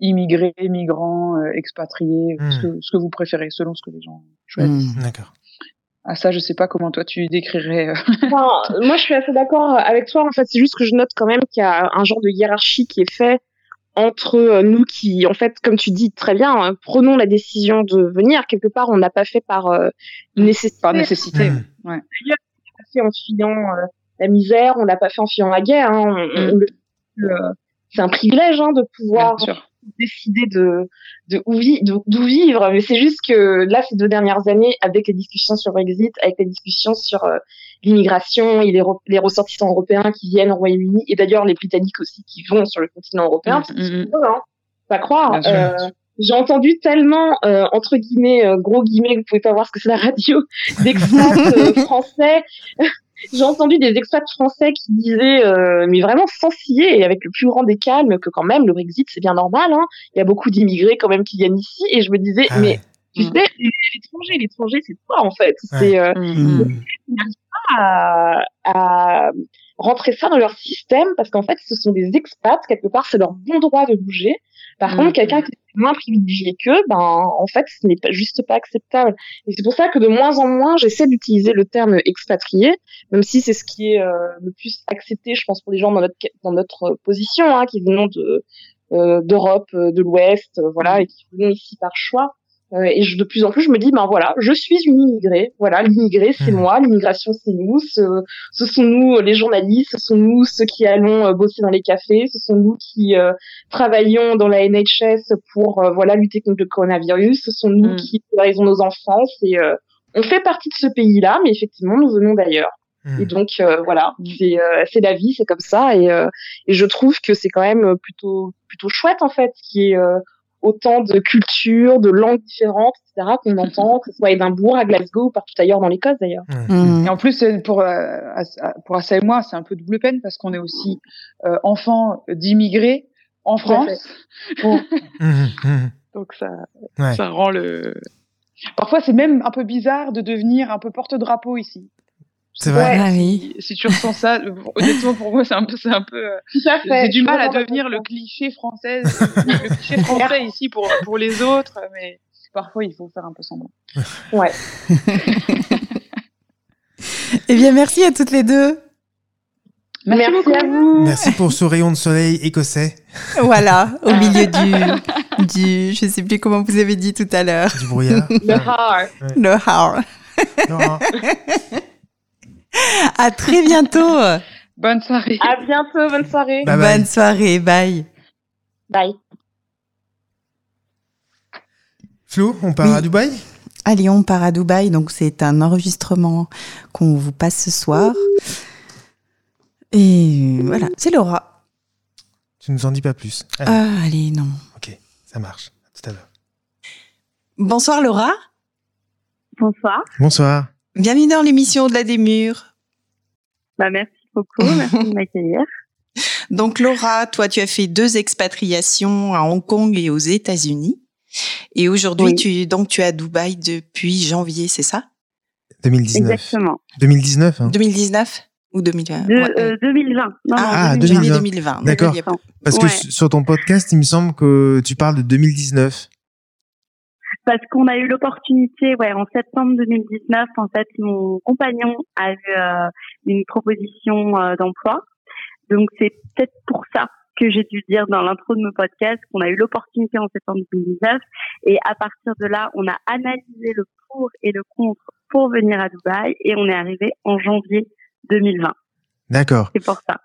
immigrés, migrants, euh, expatriés, Mm. ce, que, ce que vous préférez, selon ce que les gens choisissent. Mmh. D'accord. Ah ça, je sais pas comment toi tu décrirais. euh. Enfin, moi, je suis assez d'accord avec toi. En fait, c'est juste que je note quand même qu'il y a un genre de hiérarchie qui est fait entre euh, nous qui, en fait, comme tu dis très bien, hein, prenons la décision de venir. Quelque part, on n'a pas fait par euh, nécessité. Par nécessité. Mm. Ouais. On l'a pas fait en fuyant euh, la misère, on l'a pas fait en fuyant la guerre. Hein. On- Mm. on le- euh, c'est un privilège hein, de pouvoir décider de de où vi- de- d'où vivre mais c'est juste que là ces deux dernières années avec les discussions sur Brexit avec les discussions sur euh, l'immigration et les, re- les ressortissants européens qui viennent au Royaume-Uni et d'ailleurs les Britanniques aussi qui vont sur le continent européen Mm, c'est mm, mm. hein, pas croire sûr. Euh, j'ai entendu tellement euh, entre guillemets euh, gros guillemets vous pouvez pas voir ce que c'est la radio euh, français j'ai entendu des expats français qui disaient, euh, mais vraiment sans scier et avec le plus grand des calmes, que quand même le Brexit c'est bien normal. Hein. Il y a beaucoup d'immigrés quand même qui viennent ici et je me disais, Ah mais ouais. tu Mm. sais, l'étranger, l'étranger c'est toi en fait? C'est euh, Mmh. à, à rentrer ça dans leur système parce qu'en fait ce sont des expats quelque part c'est leur bon droit de bouger. Par Mm. contre quelqu'un qui est moins privilégié qu'eux, ben en fait ce n'est pas juste pas acceptable. Et c'est pour ça que de moins en moins j'essaie d'utiliser le terme expatrié, même si c'est ce qui est euh, le plus accepté, je pense pour les gens dans notre dans notre position, hein, qui venons de euh, d'Europe, euh, de l'Ouest, euh, voilà, et qui venons ici par choix. Euh, et je, de plus en plus, je me dis, ben voilà, je suis une immigrée. Voilà, l'immigré, c'est Mhm. moi. L'immigration, c'est nous. Ce, ce sont nous, les journalistes. Ce sont nous, ceux qui allons euh, bosser dans les cafés. Ce sont nous qui euh, travaillons dans la NHS pour euh, voilà lutter contre le coronavirus. Ce sont nous Mhm. qui scolarisons nos enfants. C'est euh, on fait partie de ce pays-là, mais effectivement, nous venons d'ailleurs. Hmm. Et donc euh, voilà, c'est euh, c'est la vie, c'est comme ça. Et, euh, et je trouve que c'est quand même plutôt plutôt chouette en fait, ait euh, autant de cultures, de langues différentes, etc. qu'on entend, que ce soit à Édimbourg, à Glasgow ou partout ailleurs dans l'Écosse d'ailleurs. Mm. Et en plus, euh, pour, euh, Assa- pour Assa et moi, c'est un peu double peine parce qu'on est aussi euh, enfants d'immigrés en. France. Donc ça, Ouais. ça rend le. Parfois, c'est même un peu bizarre de devenir un peu porte-drapeau ici. C'est vrai. Oui. Si, si tu ressens ça, honnêtement, pour moi, c'est un peu, c'est un peu. euh, Tout à J'ai du mal à devenir le cliché français, le cliché français ici pour pour les autres, mais parfois il faut faire un peu semblant. Ouais. Eh bien, merci à toutes les deux. Merci, beaucoup. à vous. Merci pour ce rayon de soleil écossais, Voilà, au milieu du, du, je sais plus comment vous avez dit tout à l'heure, du brouillard. Le hard. le har. Non, À très bientôt. Bonne soirée. À bientôt, bonne soirée. Bye bye. Bonne soirée, bye. Bye. Flo, on part Oui. à Dubaï? Allez, on part à Dubaï. Donc, c'est un enregistrement qu'on vous passe ce soir. Et voilà, c'est Laura. Tu nous en dis pas plus. Allez, Ah, allez, non. ça marche. À tout à l'heure. Bonsoir, Laura. Bonsoir. Bonsoir. Bienvenue dans l'émission de la Démure. Bah, merci beaucoup. Merci de m'accueillir. Donc, Laura, toi, tu as fait deux expatriations à Hong Kong et aux États-Unis. Et aujourd'hui, Oui. tu, donc, tu es à Dubaï depuis janvier, c'est ça? 2019. Exactement. 2019, hein? 2019 ou 2020 De, Ouais. euh, 2020. Non, Ah, Ah, 2020. janvier 2020. 2020. D'accord. Parce que Ouais. sur ton podcast, il me semble que tu parles de 2019. Parce qu'on a eu l'opportunité, ouais, en septembre 2019, en fait, mon compagnon a eu euh, une proposition euh, d'emploi. Donc c'est peut-être pour ça que j'ai dû dire dans l'intro de mon podcast qu'on a eu l'opportunité en septembre 2019. Et à partir de là, on a analysé le pour et le contre pour venir à Dubaï et on est arrivé en janvier 2020. D'accord. C'est pour ça.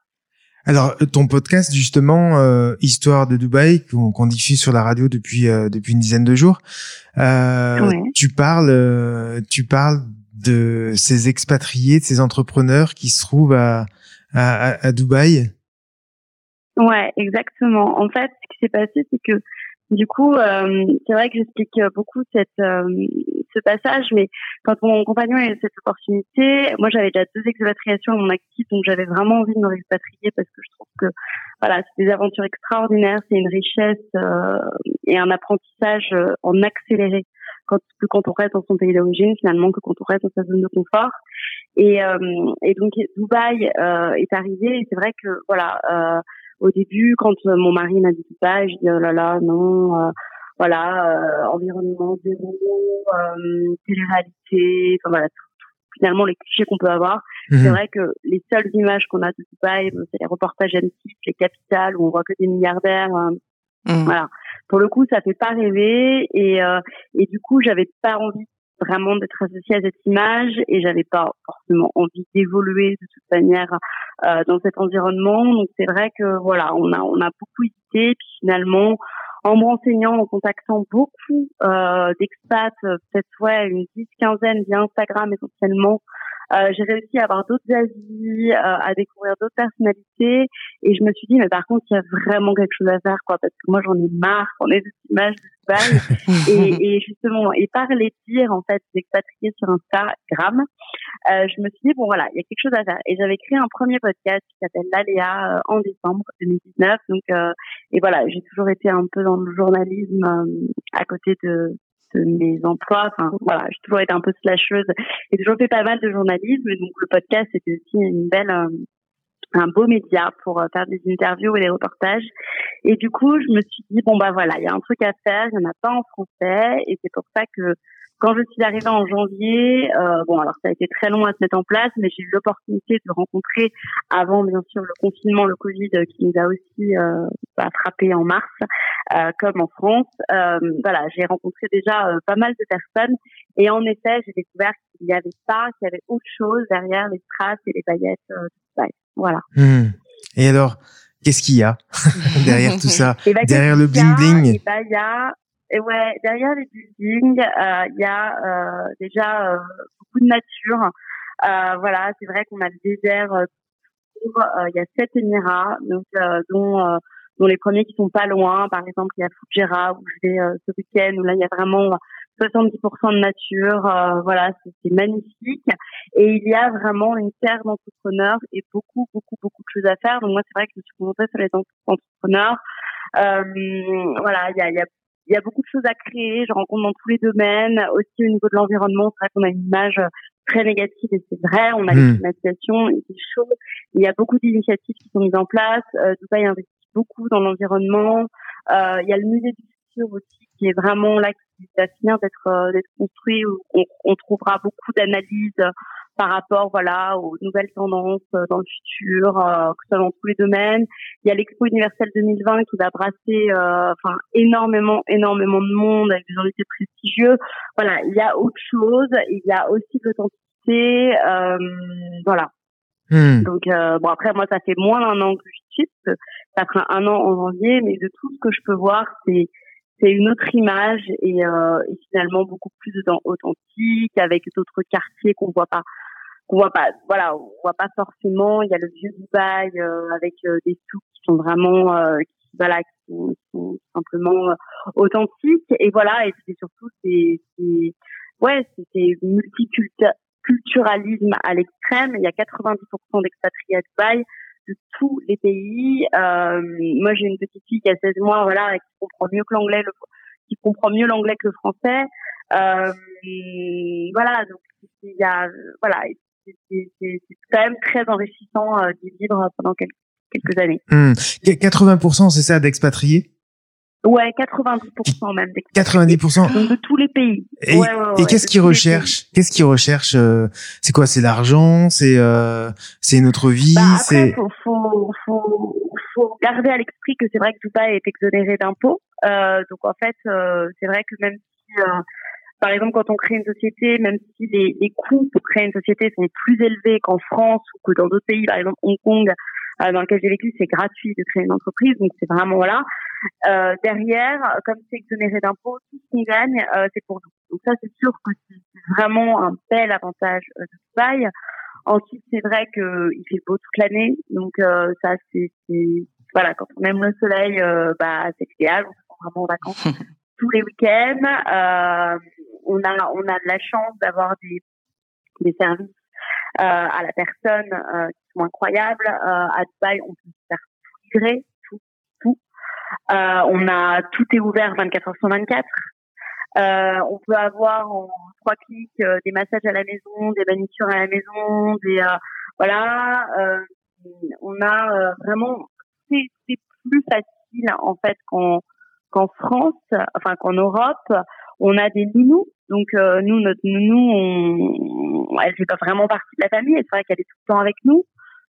Alors, euh, ton podcast, justement, euh, Histoire de Dubaï, qu'on qu'on diffuse sur la radio depuis euh, depuis une dizaine de jours, euh, Ouais. tu parles euh, tu parles de ces expatriés, de ces entrepreneurs qui se trouvent à à, à- à Dubaï? Ouais, exactement. En fait, ce qui s'est passé, c'est que du coup, euh, c'est vrai que j'explique beaucoup cette, euh, ce passage, mais quand mon compagnon a eu cette opportunité, moi j'avais déjà deux expatriations à mon actif, donc j'avais vraiment envie de me réexpatrier parce que je trouve que voilà, c'est des aventures extraordinaires, c'est une richesse euh, et un apprentissage euh, en accéléré quand, que quand on reste dans son pays d'origine finalement que quand on reste dans sa zone de confort. Et, euh, et donc Dubaï euh, est arrivé et c'est vrai que voilà. Au début, quand euh, mon mari m'a dit tout ça, je dis oh là là, non, euh, voilà, euh, environnement zéro, euh, télé-réalité, enfin voilà, tout- finalement les clichés qu'on peut avoir. C'est Mhm. vrai que les seules images qu'on a de Dubaï, c'est les reportages M6, les capitales où on voit que des milliardaires. Mm. voilà. Pour le coup, ça fait pas rêver et euh, et du coup, j'avais pas envie vraiment d'être associée à cette image et j'avais pas forcément envie d'évoluer de toute manière euh, dans cet environnement. Donc c'est vrai que voilà, on a on a beaucoup hésité puis finalement en me renseignant, en contactant beaucoup euh, d'expats, euh, peut-être ouais une dix quinzaine via Instagram essentiellement, euh, j'ai réussi à avoir d'autres avis, euh, à découvrir d'autres personnalités. Et je me suis dit mais par contre il y a vraiment quelque chose à faire quoi parce que moi j'en ai marre qu'on ait cette image de Dubaï et, et justement et par les dires en fait d'expatriés sur Instagram euh, je me suis dit bon voilà il y a quelque chose à faire. Et j'avais créé un premier podcast qui s'appelle l'Aléa euh, en décembre 2019 donc euh, et voilà j'ai toujours été un peu dans le journalisme euh, à côté de mes emplois. Enfin voilà j'ai toujours été un peu slasheuse et toujours fait pas mal de journalisme. Et donc le podcast c'était aussi une belle euh, un beau média pour euh, faire des interviews et des reportages. Et du coup, je me suis dit bon bah voilà, il y a un truc à faire, il n'y en a pas en français, et c'est pour ça que quand je suis arrivée en janvier, euh, bon alors ça a été très long à se mettre en place, mais j'ai eu l'opportunité de rencontrer avant bien sûr le confinement, le Covid qui nous a aussi euh, frappé en mars, euh, comme en France. Euh, voilà, j'ai rencontré déjà euh, pas mal de personnes et en effet j'ai découvert qu'il n'y avait pas, qu'il y avait autre chose derrière les strass et les paillettes. Euh, voilà. Hmm. Et alors, qu'est-ce qu'il y a derrière tout ça, bah, derrière le bling bling bah, Il y a et ouais, derrière les buildings, euh, il y a euh, déjà euh, beaucoup de nature. voilà, c'est vrai qu'on a le désert. Il y a sept Émirats, donc dont dont les premiers qui sont pas loin. Par exemple, il y a Fujairah où je vais ce week-end où là il y a vraiment 70% de nature. voilà, c'est magnifique. Et il y a vraiment une terre d'entrepreneurs et beaucoup, beaucoup, beaucoup de choses à faire. Donc moi, c'est vrai que je me suis concentrée sur les entrepreneurs. Euh, voilà, il y a, y a il y a beaucoup de choses à créer. Je rencontre dans tous les domaines. Aussi au niveau de l'environnement, c'est vrai qu'on a une image très négative et c'est vrai. On a mmh. climatisation, il fait chaud. Il y a beaucoup d'initiatives qui sont mises en place. Euh, Dubaï investit beaucoup dans l'environnement. Euh, il y a le musée du futur aussi qui est vraiment là qui d'être euh, d'être construit où on, on trouvera beaucoup d'analyses par rapport voilà aux nouvelles tendances euh, dans le futur, euh, que ce soit dans tous les domaines. Il y a l'Expo universelle 2020 qui va brasser euh, enfin énormément énormément de monde avec des invités prestigieux. Voilà, il y a autre chose, il y a aussi l'authenticité, euh, voilà. Hmm. Donc bon après moi ça fait moins d'un an que je suis, ça fera un an en janvier, mais de tout ce que je peux voir c'est c'est une autre image et, euh, et, finalement beaucoup plus authentique avec d'autres quartiers qu'on voit pas qu'on voit pas, voilà, on voit pas forcément. Il y a le vieux Dubaï euh, avec euh, des souks qui sont vraiment, euh, qui, voilà, qui sont, simplement authentiques. Et voilà, et c'est surtout c'est, ouais, c'est multiculturalisme à l'extrême. Il y a 90% d'expatriés à Dubaï de tous les pays. moi, j'ai une petite fille qui a 16 mois, voilà, qui comprend mieux l'anglais, qui comprend mieux l'anglais que le français. voilà, donc il y a, voilà, c'est quand même très enrichissant euh, d'y vivre pendant quelques, années. 80%, hmm. c'est ça, d'expatriés? Ouais, 90% même. 90% de tous les pays. Et, et qu'est-ce qu'ils recherchent Qu'est-ce qu'ils recherchent euh, C'est quoi C'est l'argent C'est euh, c'est notre vie bah C'est faut, faut, faut, faut, garder à l'esprit que c'est vrai que Dubaï est exonéré d'impôts. Euh, donc en fait, euh, c'est vrai que même si par exemple, quand on crée une société, même si les, les coûts pour créer une société sont plus élevés qu'en France ou que dans d'autres pays, par exemple Hong Kong, euh, dans lequel j'ai vécu, c'est gratuit de créer une entreprise, donc c'est vraiment voilà. Euh, derrière, comme c'est exonéré d'impôts, tout ce qu'on gagne, euh, c'est pour nous. Donc ça, c'est sûr que c'est vraiment un bel avantage euh, de Dubaï. Ensuite, c'est vrai que il fait beau toute l'année, donc euh, ça, c'est voilà, quand on aime le soleil, bah c'est idéal, on se vraiment en vacances tous les week-ends. Euh, on a on a de la chance d'avoir des des services euh, à la personne euh, sont incroyables. à Dubaï, on peut faire tout tout, tout. on a tout est ouvert 24 heures sur 24. on peut avoir en trois clics des massages à la maison, des manicures à la maison, des voilà. on a vraiment c'est plus facile en fait quand qu'en France, enfin qu'en Europe, on a des nounous. Donc euh, nous, notre nounou, on, elle fait pas vraiment partie de la famille. C'est vrai qu'elle est tout le temps avec nous.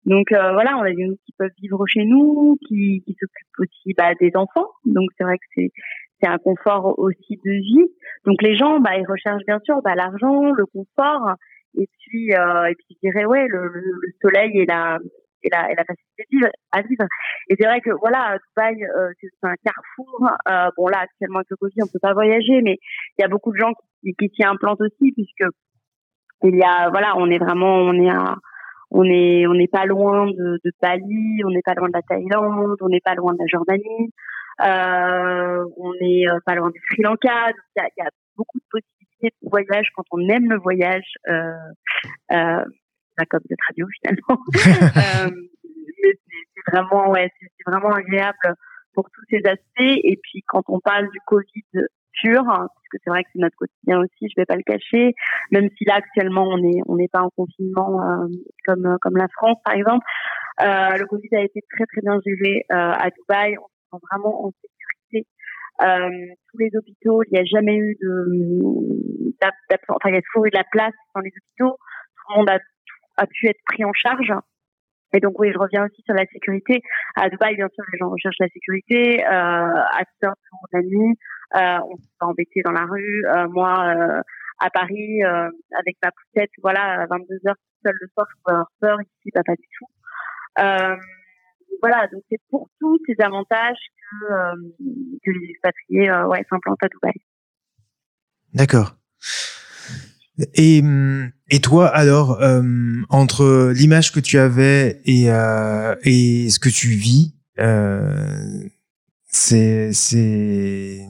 Donc euh, voilà, on a des nounous qui peuvent vivre chez nous, qui, qui s'occupent aussi bah, des enfants. Donc c'est vrai que c'est c'est un confort aussi de vie. Donc les gens, bah, ils recherchent bien sûr bah, l'argent, le confort, et puis euh, et puis je dirais ouais le, le soleil et la et la, et la facilité de vivre, à vivre. Et c'est vrai que voilà, Dubaï, euh, c'est un carrefour. Euh, bon là, actuellement avec le Covid, on peut pas voyager, mais il y a beaucoup de gens qui, qui s'y implantent aussi, puisque il y a, voilà, on est vraiment, on est à, on est, on n'est pas loin de, de Bali, on n'est pas loin de la Thaïlande, on n'est pas loin de la Jordanie, euh, on n'est euh, pas loin du Sri Lanka. il y a, y a, beaucoup de possibilités de voyage quand on aime le voyage. Euh, euh, comme de radio finalement. euh, mais c'est vraiment, ouais, c'est vraiment agréable pour tous ces aspects. Et puis quand on parle du Covid pur, hein, parce que c'est vrai que c'est notre quotidien aussi, je vais pas le cacher, même si là actuellement on est on n'est pas en confinement euh, comme comme la France par exemple. Euh, le Covid a été très très bien géré euh, à Dubaï. On se sent vraiment en sécurité tous les hôpitaux, il n'y a jamais eu de, enfin il y a toujours eu de la place dans les hôpitaux. Tout le monde a, a pu être pris en charge. Et donc oui, je reviens aussi sur la sécurité. À Dubaï, bien sûr, les gens recherchent la sécurité. Euh, à de la nuit, euh, on s'est embêté dans la rue. Euh, moi, euh, à Paris, euh, avec ma poussette, voilà, à 22 heures seule le soir, je peux avoir peur. Ici, pas, pas du tout. Euh, voilà, donc c'est pour tous ces avantages que, que les expatriés ouais, s'implantent à Dubaï. D'accord. Et, et toi, alors, euh, entre l'image que tu avais et, euh, et ce que tu vis, euh, c'est, c'est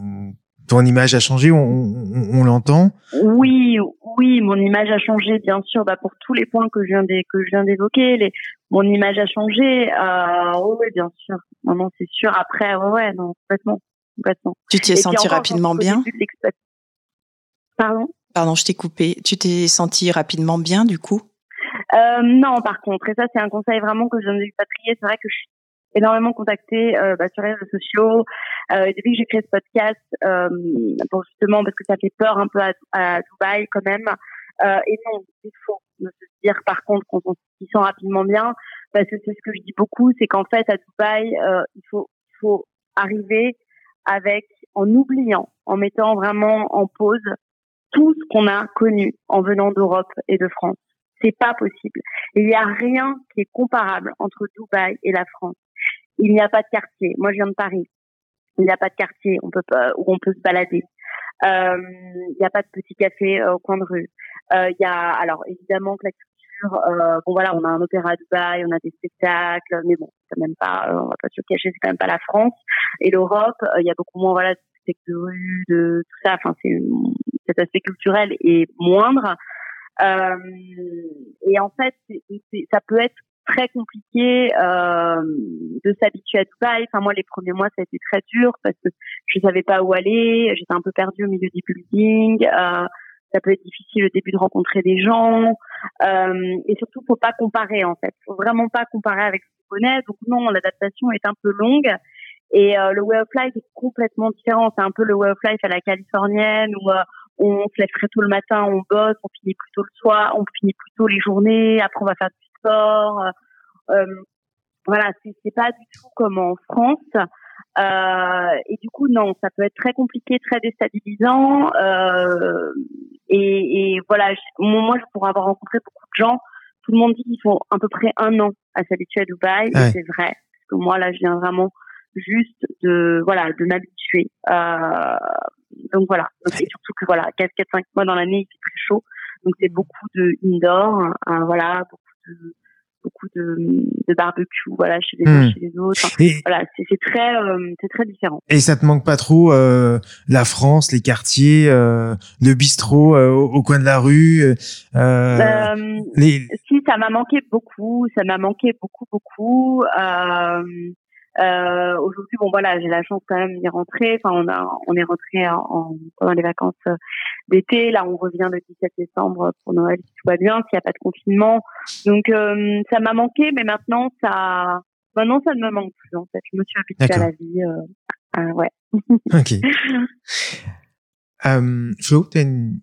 ton image a changé, on, on, on l'entend? Oui, oui, mon image a changé, bien sûr, bah, pour tous les points que je viens que je viens d'évoquer. Les, mon image a changé. Euh, oui, bien sûr. Non, non, c'est sûr. Après, ouais, ouais, non, complètement, complètement. Tu t'y es senti rapidement bien? Pardon? Pardon, je t'ai coupé. Tu t'es senti rapidement bien du coup? Euh, Non, par contre, et ça c'est un conseil vraiment que je donne expatriés. C'est vrai que je suis énormément contactée euh, bah, sur les réseaux sociaux. Euh, depuis que j'ai créé ce podcast, euh, pour justement parce que ça fait peur un peu à, à Dubaï quand même. Euh, et non, il faut se dire par contre qu'on s'y sent rapidement bien, parce que c'est ce que je dis beaucoup, c'est qu'en fait à Dubaï, euh, il faut faut arriver avec en oubliant, en mettant vraiment en pause tout ce qu'on a connu en venant d'Europe et de France. C'est pas possible. Il n'y a rien qui est comparable entre Dubaï et la France. Il n'y a pas de quartier. Moi, je viens de Paris. Il n'y a pas de quartier on peut pas, où on peut se balader. Euh, il n'y a pas de petit café euh, au coin de rue. Euh, il y a, alors évidemment que la culture, euh, bon voilà, on a un opéra à Dubaï, on a des spectacles, mais bon, c'est quand même pas, on va pas se cacher, c'est quand même pas la France et l'Europe. Il y a beaucoup moins voilà de spectacles de rue, de tout ça. Enfin, c'est cet aspect culturel est moindre. Euh, et en fait, ça peut être très compliqué euh, de s'habituer à Dubaï. Enfin, moi, les premiers mois, ça a été très dur parce que je savais pas où aller. J'étais un peu perdue au milieu du building. Euh, ça peut être difficile au début de rencontrer des gens. Euh, et surtout, faut pas comparer, en fait. Faut vraiment pas comparer avec ce qu'on connaît. Donc non, l'adaptation est un peu longue. Et euh, le way of life est complètement différent. C'est un peu le way of life à la californienne où euh, on se lève très tôt le matin, on bosse, on finit plus tôt le soir, on finit plus tôt les journées, après on va faire du sport. Euh, euh voilà, c'est pas du tout comme en France. Euh, et du coup, non, ça peut être très compliqué, très déstabilisant. Euh, et, et, voilà, moi, je pourrais avoir rencontré beaucoup de gens. Tout le monde dit qu'ils font à peu près un an à s'habituer à Dubaï. Et c'est vrai. Parce que moi, là, je viens vraiment juste de voilà de m'habituer. Euh, donc voilà. Donc, et surtout que voilà, 4 4 5 mois dans l'année, il fait très chaud. Donc c'est beaucoup de indoor, hein, voilà, beaucoup de beaucoup de, de barbecue voilà chez les uns hmm. chez les autres voilà c'est très euh, c'est très différent et ça te manque pas trop euh, la France les quartiers euh, le bistrot au, au, coin de la rue les... si ça m'a manqué beaucoup ça m'a manqué beaucoup beaucoup euh, Aujourd'hui, bon voilà, j'ai la chance quand même d'y rentrer. Enfin, on a, on est rentré en, pendant les vacances euh, d'été. Là, on revient le 17 décembre pour Noël, si tout va bien, s'il n'y a pas de confinement. Donc, euh, ça m'a manqué, mais maintenant, ça, maintenant, ça ne me manque plus. En fait, je me suis habituée à la vie. Euh, ouais. ok. Flo, une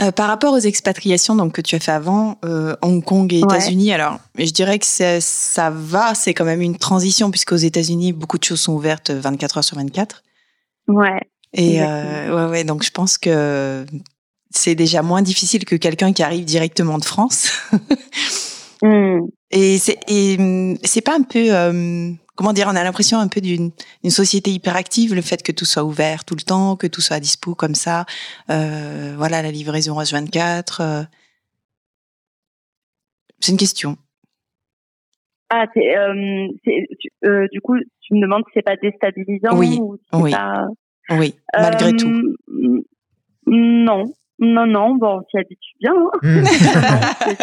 euh, par rapport aux expatriations donc que tu as fait avant, euh, Hong Kong et États-Unis, alors je dirais que ça va, c'est quand même une transition puisqu'aux États-Unis beaucoup de choses sont ouvertes 24 heures sur 24. Ouais. Et euh, ouais, ouais, donc je pense que c'est déjà moins difficile que quelqu'un qui arrive directement de France. mm. Et c'est et c'est pas un peu euh, comment dire, on a l'impression un peu d'une société hyperactive, le fait que tout soit ouvert tout le temps, que tout soit à dispo comme ça. Euh, voilà, la livraison H24. Euh. C'est une question. Ah, euh, du coup, tu me demandes si c'est pas déstabilisant Oui, ou oui, pas... oui, malgré tout. Non, non, non, bon, on s'y habitue bien. Hein. Hmm.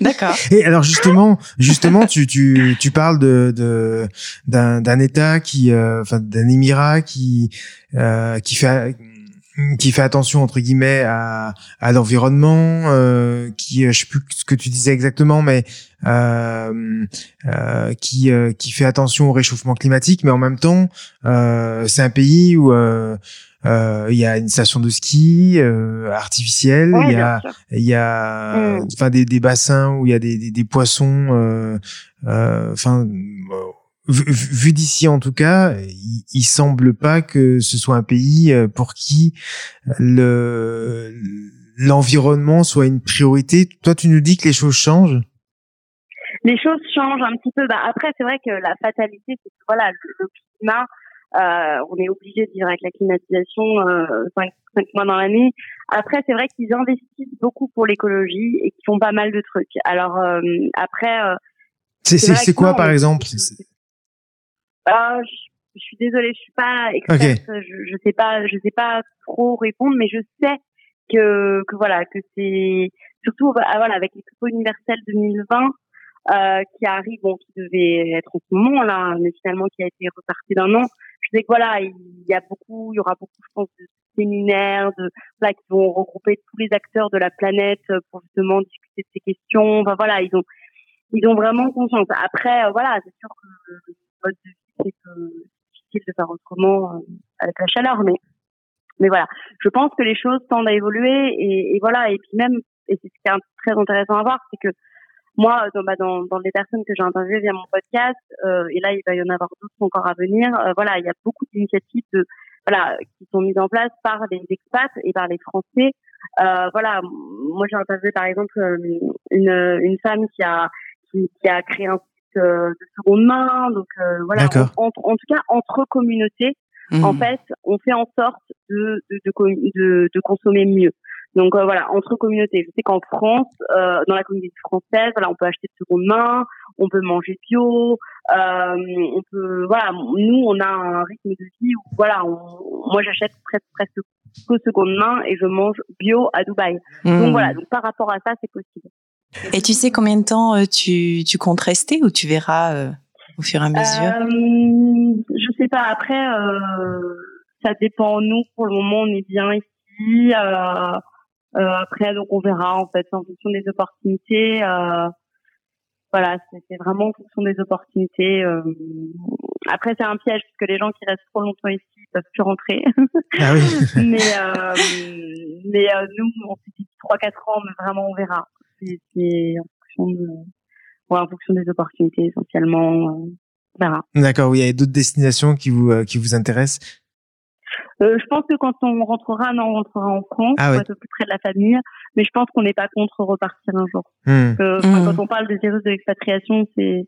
D'accord. Et alors justement, justement, tu tu tu parles de de d'un d'un État qui, euh, enfin d'un émirat qui euh, qui fait qui fait attention entre guillemets à, à l'environnement, euh, qui je sais plus ce que tu disais exactement, mais euh, euh, qui qui fait attention au réchauffement climatique, mais en même temps, c'est un pays où il y a une station de ski artificielle, il y a il y a mm. enfin des, des bassins où il y a des, des, des poissons, enfin vu, d'ici en tout cas, il, il, semble pas que ce soit un pays euh, pour qui le l'environnement soit une priorité. Toi, tu nous dis que les choses changent. Les choses changent un petit peu. Bah, après, c'est vrai que la fatalité, c'est que voilà, le, climat, euh, on est obligé de vivre avec la climatisation euh, 5, mois dans l'année. Après, c'est vrai qu'ils investissent beaucoup pour l'écologie et qu'ils font pas mal de trucs. Alors euh, après. Euh, c'est quoi, par exemple ah, je, suis désolée, je suis pas experte, je, je sais pas, je sais pas trop répondre, mais je sais que que voilà que c'est surtout ah, voilà avec l'expo universelle 2020 euh, qui arrive, bon, qui devait être en ce moment là, mais finalement qui a été reparti d'un an. Sais que voilà, il y a beaucoup, il y aura beaucoup, je pense, de séminaires, de là qui vont regrouper tous les acteurs de la planète pour justement discuter de ces questions. Enfin voilà, ils ont ils ont vraiment conscience. Après, euh, voilà, c'est sûr que le mode de c'est difficile de faire autrement euh, avec la chaleur, mais mais voilà, je pense que les choses tendent à évoluer et, et voilà et puis même et c'est ce qui est très intéressant à voir, c'est que moi, dans, bah, dans, dans les personnes que j'ai interviewées via mon podcast, euh, et là il va y en avoir d'autres encore à venir, euh, voilà, il y a beaucoup d'initiatives de voilà qui sont mises en place par les expats et par les Français. Euh, voilà, moi j'ai interviewé par exemple une, une femme qui a qui, qui a créé un euh, de seconde main. Donc euh, voilà, en, tout cas entre communautés, mmh. en fait, on fait en sorte de de, de, de, consommer mieux. Donc euh, voilà, entre communautés. Je sais qu'en France, euh, dans la communauté française, voilà, on peut acheter de seconde main, on peut manger bio, euh, on peut, voilà, nous on a un rythme de vie où voilà, moi j'achète presque presque que seconde main et je mange bio à Dubaï. Donc mmh. voilà, donc par rapport à ça, c'est possible. Et tu sais combien de temps euh, tu, tu comptes rester ou tu verras euh, au fur et à mesure? Euh, Je sais pas. Après, euh, ça dépend. Nous, pour le moment, on est bien ici. Euh, après, donc on verra en fait en fonction des opportunités. voilà, c'est vraiment en fonction des opportunités. après, c'est un piège parce que les gens qui restent trop longtemps ici ils peuvent plus rentrer. Ah oui. mais mais nous, on s'est dit 3-4 ans, mais vraiment on verra c'est en fonction de, ouais, en fonction des opportunités essentiellement. Euh, D'accord, oui, il y a d'autres destinations qui vous euh, qui vous intéressent. Euh, je pense que quand on rentrera, non, on rentrera en France, ah, ouais. être plus près de la famille. Mais je pense qu'on n'est pas contre repartir un jour. Euh. Quand on parle des virus de l'expatriation, c'est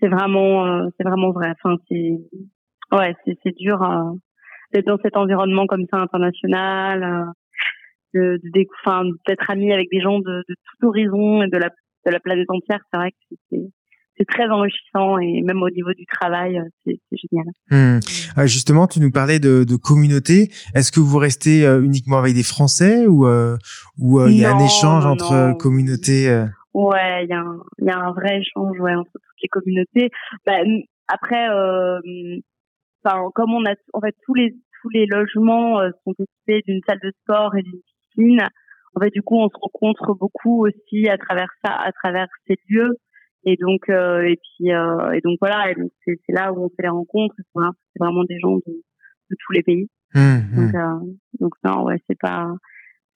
c'est vraiment euh, c'est vraiment vrai. Enfin, c'est ouais, c'est c'est dur d'être dans cet environnement comme ça international de, de d'être ami avec des gens de, de tout horizon et de la, de la planète entière, c'est vrai que c'est c'est très enrichissant et même au niveau du travail, c'est génial. Hmm. Euh, justement, tu nous parlais de, de communauté. Est-ce que vous restez euh, uniquement avec des Français ou euh, ou il y a un échange entre communautés Ouais, il y a un il y a un vrai échange ouais, entre toutes les communautés. Bah, après, enfin comme on a en fait tous les tous les logements sont équipés d'une salle de sport et d'une en fait, du coup, on se rencontre beaucoup aussi à travers ça, à travers ces lieux. Et donc, euh, et puis, euh, et donc voilà, c'est là où on fait les rencontres. C'est vraiment des gens de, de tous les pays. Mmh, mmh. Donc, euh, donc non, ouais, c'est pas,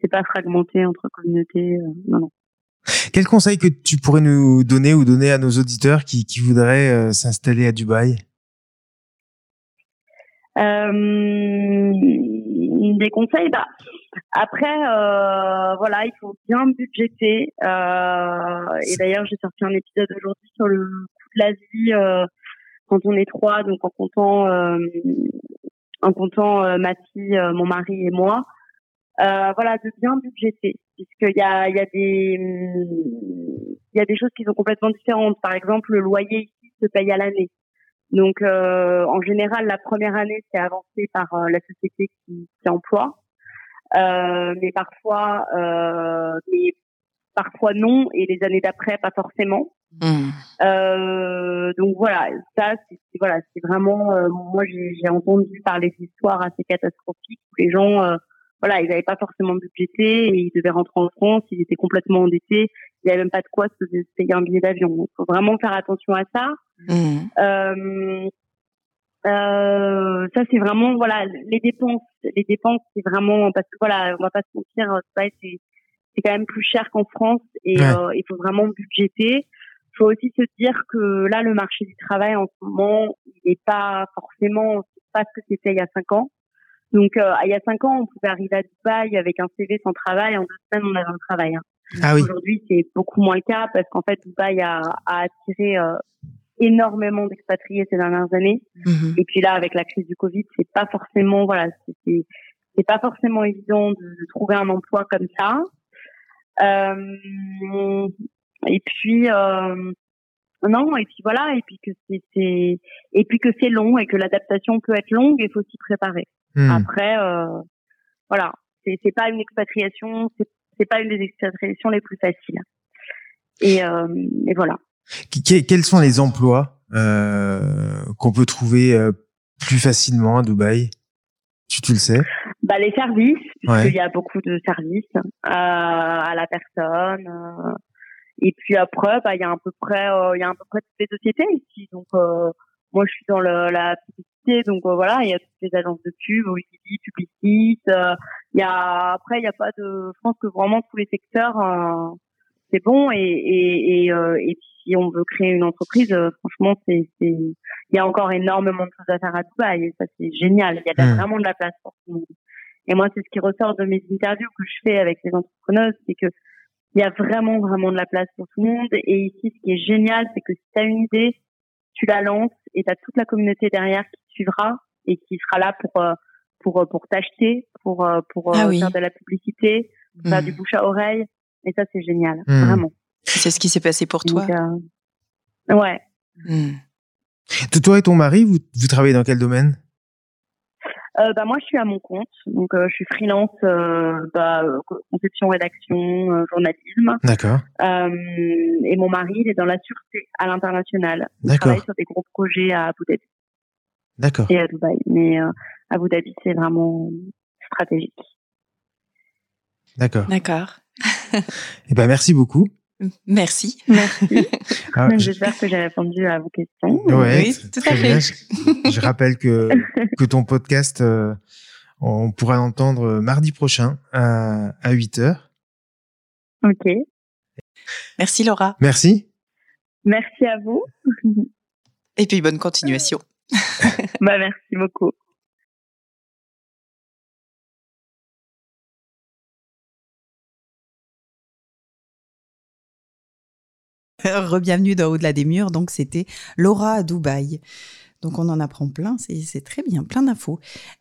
c'est pas fragmenté entre communautés. Euh, non, non. Quel conseil que tu pourrais nous donner ou donner à nos auditeurs qui, qui voudraient s'installer à Dubaï? Des conseils, bah après, euh, voilà, il faut bien budgéter. Euh, et d'ailleurs, j'ai sorti un épisode aujourd'hui sur le coût de la vie euh, quand on est trois, donc en comptant, euh, en comptant euh, ma fille, euh, mon mari et moi. voilà, de bien budgéter, puisqu'il y a, il y a des, il y a des choses qui sont complètement différentes. Par exemple, le loyer ici se paye à l'année. Donc, en général, la première année, c'est avancé par la société qui, qui emploie. Euh, mais parfois, euh, mais parfois non, et les années d'après pas forcément. Mmh. Euh, donc voilà, ça c'est voilà, c'est vraiment. Euh, moi j'ai entendu parler d'histoires assez catastrophiques où les gens voilà, ils n'avaient pas forcément budgété et ils devaient rentrer en France, ils étaient complètement endettés, il n'y avait même pas de quoi se payer un billet d'avion. Donc, faut vraiment faire attention à ça. Mmh. Euh, euh, ça c'est vraiment voilà les dépenses, les dépenses c'est vraiment parce que voilà, on va pas se mentir, c'est c'est quand même plus cher qu'en France et euh, il faut vraiment budgéter. Il faut aussi se dire que là le marché du travail en ce moment il n'est pas forcément pas ce que c'était il y a cinq ans. Donc, euh, il y a cinq ans, on pouvait arriver à Dubaï avec un CV sans travail. En deux semaines, on avait un travail. Hein. Ah oui. Aujourd'hui, c'est beaucoup moins le cas parce qu'en fait, Dubaï a, a attiré euh, énormément d'expatriés ces dernières années. Mhm. Et puis là, avec la crise du Covid, c'est pas forcément, voilà, c'est c'est pas forcément évident de, trouver un emploi comme ça. Euh, et puis euh, non, et puis voilà, et puis que c'est et puis que c'est long et que l'adaptation peut être longue, il faut s'y préparer. Hmm. Après, euh, voilà, c'est pas une expatriation, c'est pas une des expatriations les plus faciles. Et, euh, et voilà. Quels sont les emplois euh, qu'on peut trouver euh, plus facilement à Dubaï? Tu, tu le sais? Bah, Les services, puisqu'il y a beaucoup de services euh, à la personne. Euh, et puis après, bah, il y a à peu près, il y a à peu près toutes les sociétés ici. Donc, moi, je suis dans le, la donc euh, voilà, il y a toutes les agences de pub, Wikipédia, Publicis. Euh, il y a après, il n'y a pas de. Je pense que vraiment tous les secteurs, euh, c'est bon. Et et et, et si on veut créer une entreprise, franchement, c'est c'est. Il y a encore énormément de choses à faire à Dubaï et ça c'est génial. Il y a hmm. vraiment de la place pour tout le monde. Et moi, c'est ce qui ressort de mes interviews que je fais avec les entrepreneurs, c'est que il y a vraiment vraiment de la place pour tout le monde. Et ici, ce qui est génial, c'est que si tu as une idée, tu la lances et tu as toute la communauté derrière qui suivra et qui sera là pour euh, pour euh, pour t'acheter, pour euh, pour ah faire de la publicité, faire du mmh. bouche à oreille. Et ça, c'est génial, mmh. vraiment. C'est ce qui s'est passé pour toi. ouais. Mmh. Toi et ton mari, vous, vous travaillez dans quel domaine? Euh, bah, moi, je suis à mon compte, donc euh, je suis freelance, euh, bah, conception, rédaction, journalisme. D'accord. et mon mari, il est dans la sûreté à l'international. Il travaille sur des gros projets à Abu Dhabi. D'accord. Et à Dubaï, mais Abu Dhabi, c'est vraiment stratégique. D'accord. D'accord. Eh ben, merci beaucoup. Merci. Merci. Ah, J'espère que j'ai répondu à vos questions. oui, tout à fait. Je, rappelle que, que ton podcast, euh, on pourra l'entendre mardi prochain à, à 8 h Ok. Merci Laura. Merci. Merci à vous. Et puis bonne continuation. bah, merci beaucoup. Rebienvenue dans Au-delà des murs. Donc, c'était Laura à Dubaï. Donc, on en apprend plein. C'est très bien, plein d'infos.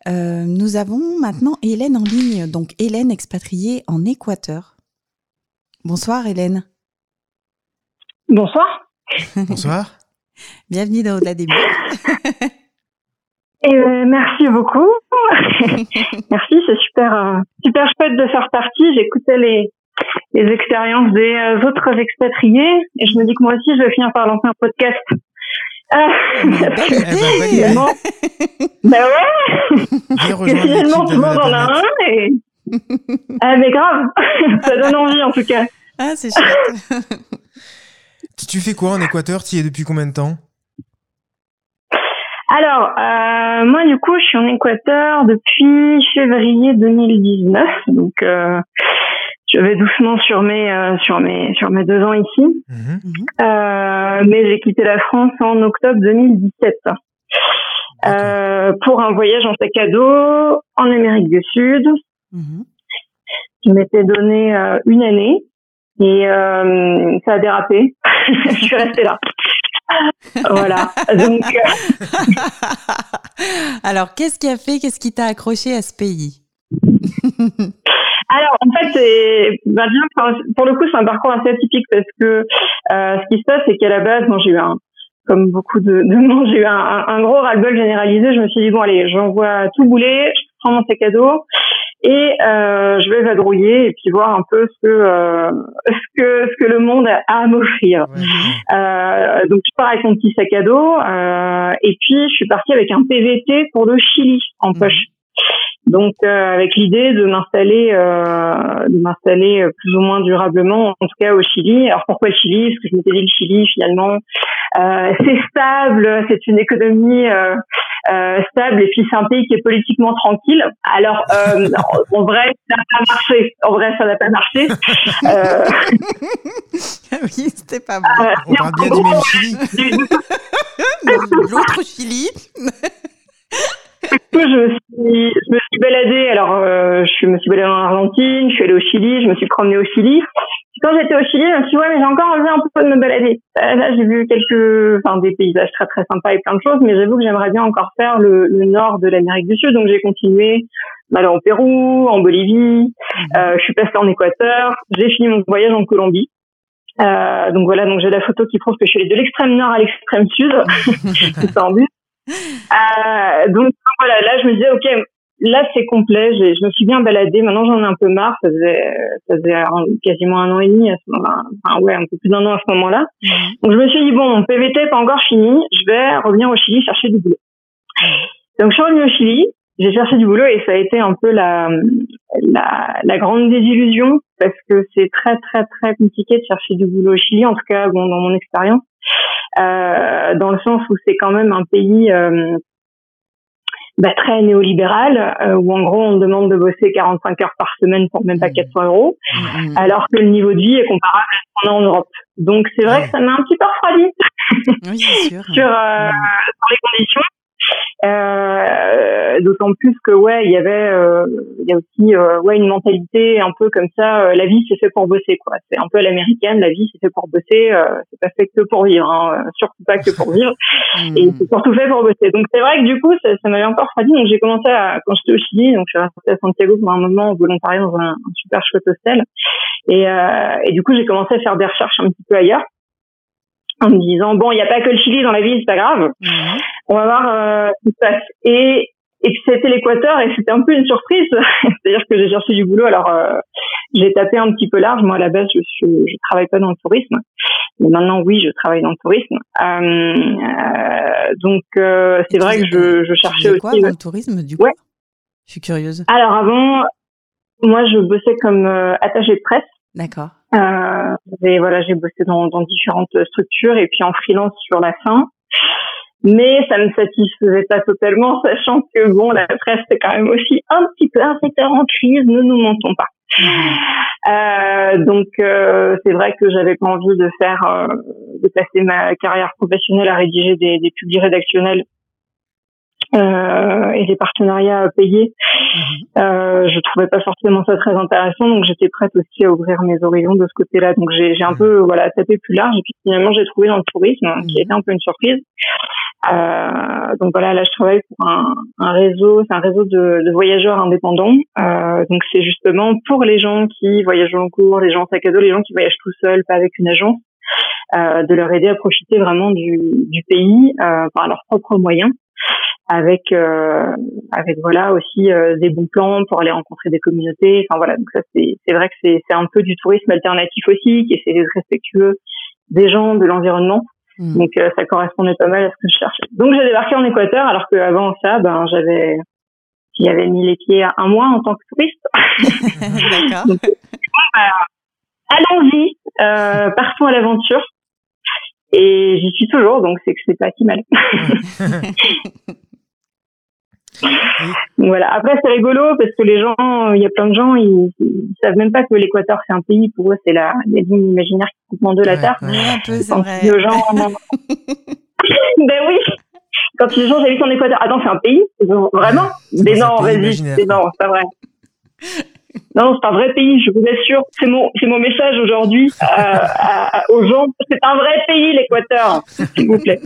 Euh, nous avons maintenant Hélène en ligne. Donc, Hélène expatriée en Équateur. Bonsoir, Hélène. Bonsoir. Bonsoir. Bienvenue dans Au-delà des murs. Et euh, merci beaucoup. merci, c'est super, euh, super chouette de faire partie. J'écoutais les, les expériences des euh, autres expatriés. Et je me dis que moi aussi, je vais finir par lancer un podcast. Ah, finalement, ben ouais, finalement tout le monde en a un et ah mais grave, ça donne envie en tout cas. Ah c'est chouette. tu fais quoi en Équateur Tu y es depuis combien de temps? Alors, euh, moi, du coup, je suis en Équateur depuis février 2019. Donc, euh, je vais doucement sur mes euh, sur mes sur mes deux ans ici, mhm. euh, mais j'ai quitté la France en octobre 2017 euh, pour un voyage en sac à dos en Amérique du Sud. Mhm. Je m'étais donné euh, une année et euh, ça a dérapé. je suis restée là. voilà. Donc. Alors, qu'est-ce qui a fait, qu'est-ce qui t'a accroché à ce pays? alors, en fait, c'est bah, bien, pour le coup, c'est un parcours assez atypique parce que euh, ce qui se passe, c'est qu'à la base, moi, j'ai eu un, comme beaucoup de, de monde, j'ai eu un, un, gros ras-le-bol généralisé. Je me suis dit bon, allez, j'envoie tout bouler, je prends mon sac à dos et euh, je vais vadrouiller et puis voir un peu ce que euh, ce que ce que le monde a à m'offrir. Euh, donc, je pars avec mon petit sac à dos euh, et puis je suis partie avec un PVT pour le Chili en poche. Donc euh, avec l'idée de m'installer, euh, de m'installer plus ou moins durablement, en tout cas au Chili. Alors pourquoi le Chili? Parce que je m'étais dit le Chili finalement, euh, c'est stable, c'est une économie euh, euh, stable et puis c'est un pays qui est politiquement tranquille. Alors en vrai ça n'a pas marché. En vrai ça n'a pas marché. oui c'était pas bon. On parle bien du même Chili. L'autre Chili. Je me suis, je me suis baladée. Alors, euh, je me suis baladée en Argentine, je suis allée au Chili, je me suis promenée au Chili. quand j'étais au Chili, je me suis dit, ouais, mais j'ai encore envie un peu de me balader. Euh, là, j'ai vu quelques, enfin, des paysages très très sympas et plein de choses, mais j'avoue que j'aimerais bien encore faire le, le nord de l'Amérique du Sud. Donc, j'ai continué d'aller au Pérou, en Bolivie. Mhm. Euh, je suis passée en Équateur. J'ai fini mon voyage en Colombie. Euh, donc voilà, donc j'ai la photo qui prouve que je suis allée de l'extrême nord à l'extrême sud. C'est en bus. Euh, donc voilà, là je me disais ok, là c'est complet, je me suis bien baladée, maintenant j'en ai un peu marre, ça faisait, ça faisait quasiment un an et demi à ce moment-là, enfin ouais un peu plus d'un an à ce moment-là. Mhm. Donc je me suis dit bon, mon PVT n'est pas encore fini, je vais revenir au Chili chercher du boulot. Donc je suis revenue au Chili, j'ai cherché du boulot et ça a été un peu la, la, la grande désillusion parce que c'est très très très compliqué de chercher du boulot au Chili, en tout cas bon, dans mon expérience. Euh, dans le sens où c'est quand même un pays euh, bah, très néolibéral, euh, où en gros on demande de bosser 45 heures par semaine pour même pas 400 mmh. euros, mmh. alors que le niveau de vie est comparable à ce qu'on a en Europe. Donc c'est vrai que ça m'a un petit peu refroidi oui, sûr. sur, euh, sur les conditions. Euh, D'autant plus que ouais, il y avait, euh, il y a aussi euh, ouais une mentalité un peu comme ça. Euh, la vie c'est fait pour bosser quoi. C'est un peu l'américaine. La vie c'est fait pour bosser. Euh, c'est pas fait que pour vivre. Hein, surtout pas que pour vivre. Et hmm. c'est surtout fait pour bosser. Donc c'est vrai que du coup ça, ça m'avait encore refroidi. Donc j'ai commencé à quand j'étais au Chili. Donc je suis restée à Santiago pour un moment en volontariat dans un, un super chouette hostel. Et, et du coup j'ai commencé à faire des recherches un petit peu ailleurs en me disant bon, il n'y a pas que le Chili dans la vie, c'est pas grave. Mhm. On va voir euh, ce qui se passe. Et et puis c'était l'Équateur et c'était un peu une surprise. C'est-à-dire que j'ai cherché du boulot. Alors euh, j'ai tapé un petit peu large. Moi à la base je suis, je travaille pas dans le tourisme, mais maintenant oui je travaille dans le tourisme. Euh, euh donc euh, c'est vrai que je, je cherchais aussi. quoi dans le tourisme du coup? Ouais. Je suis curieuse. Alors avant, moi je bossais comme attaché de presse. D'accord. Euh, et voilà, j'ai bossé dans, dans, différentes structures et puis en freelance sur la fin. Mais ça me satisfaisait pas totalement, sachant que bon, la presse c'est quand même aussi un petit peu un secteur en crise, ne nous mentons pas. Euh, donc euh, c'est vrai que j'avais pas envie de faire, euh, de passer ma carrière professionnelle à rédiger des, des publics rédactionnels euh, et des partenariats payés. Mhm. Euh, je trouvais pas forcément ça très intéressant, donc j'étais prête aussi à ouvrir mes horizons de ce côté-là. Donc j'ai un mhm. peu voilà tapé plus large et puis finalement j'ai trouvé dans le tourisme, qui a été un peu une surprise. Euh, donc voilà, là je travaille pour un, un réseau, c'est un réseau de, de, voyageurs indépendants. Euh, donc c'est justement pour les gens qui voyagent en cours, les gens sac à dos, les gens qui voyagent tout seuls, pas avec une agence, euh, de leur aider à profiter vraiment du, du pays euh, par leurs propres moyens avec euh, avec voilà aussi des bons plans pour aller rencontrer des communautés enfin voilà donc ça c'est c'est vrai que c'est c'est un peu du tourisme alternatif aussi qui essaie d'être respectueux des gens de l'environnement hmm. donc euh, ça correspondait pas mal à ce que je cherchais donc j'ai débarqué en Équateur alors qu'avant ça ben j'avais j'y avais mis les pieds un mois en tant que touriste d'accord donc, ben, allons-y partons à l'aventure et j'y suis toujours, donc c'est que c'est pas si mal. voilà. Après, c'est rigolo parce que les gens, il y a plein de gens, ils, ils savent même pas que l'Équateur c'est un pays. Pour eux, c'est la, il y a une imaginaire qui coupe en deux la terre. Ouais, un peu, c'est vrai. Les gens, ben oui. Quand les gens j'habite en Équateur, attends, c'est un pays, vraiment Mais non, vas-y, non, c'est pas vrai. Non, c'est un vrai pays, je vous assure. C'est mon, c'est mon message aujourd'hui aux gens. C'est un vrai pays, l'Équateur, s'il vous plaît.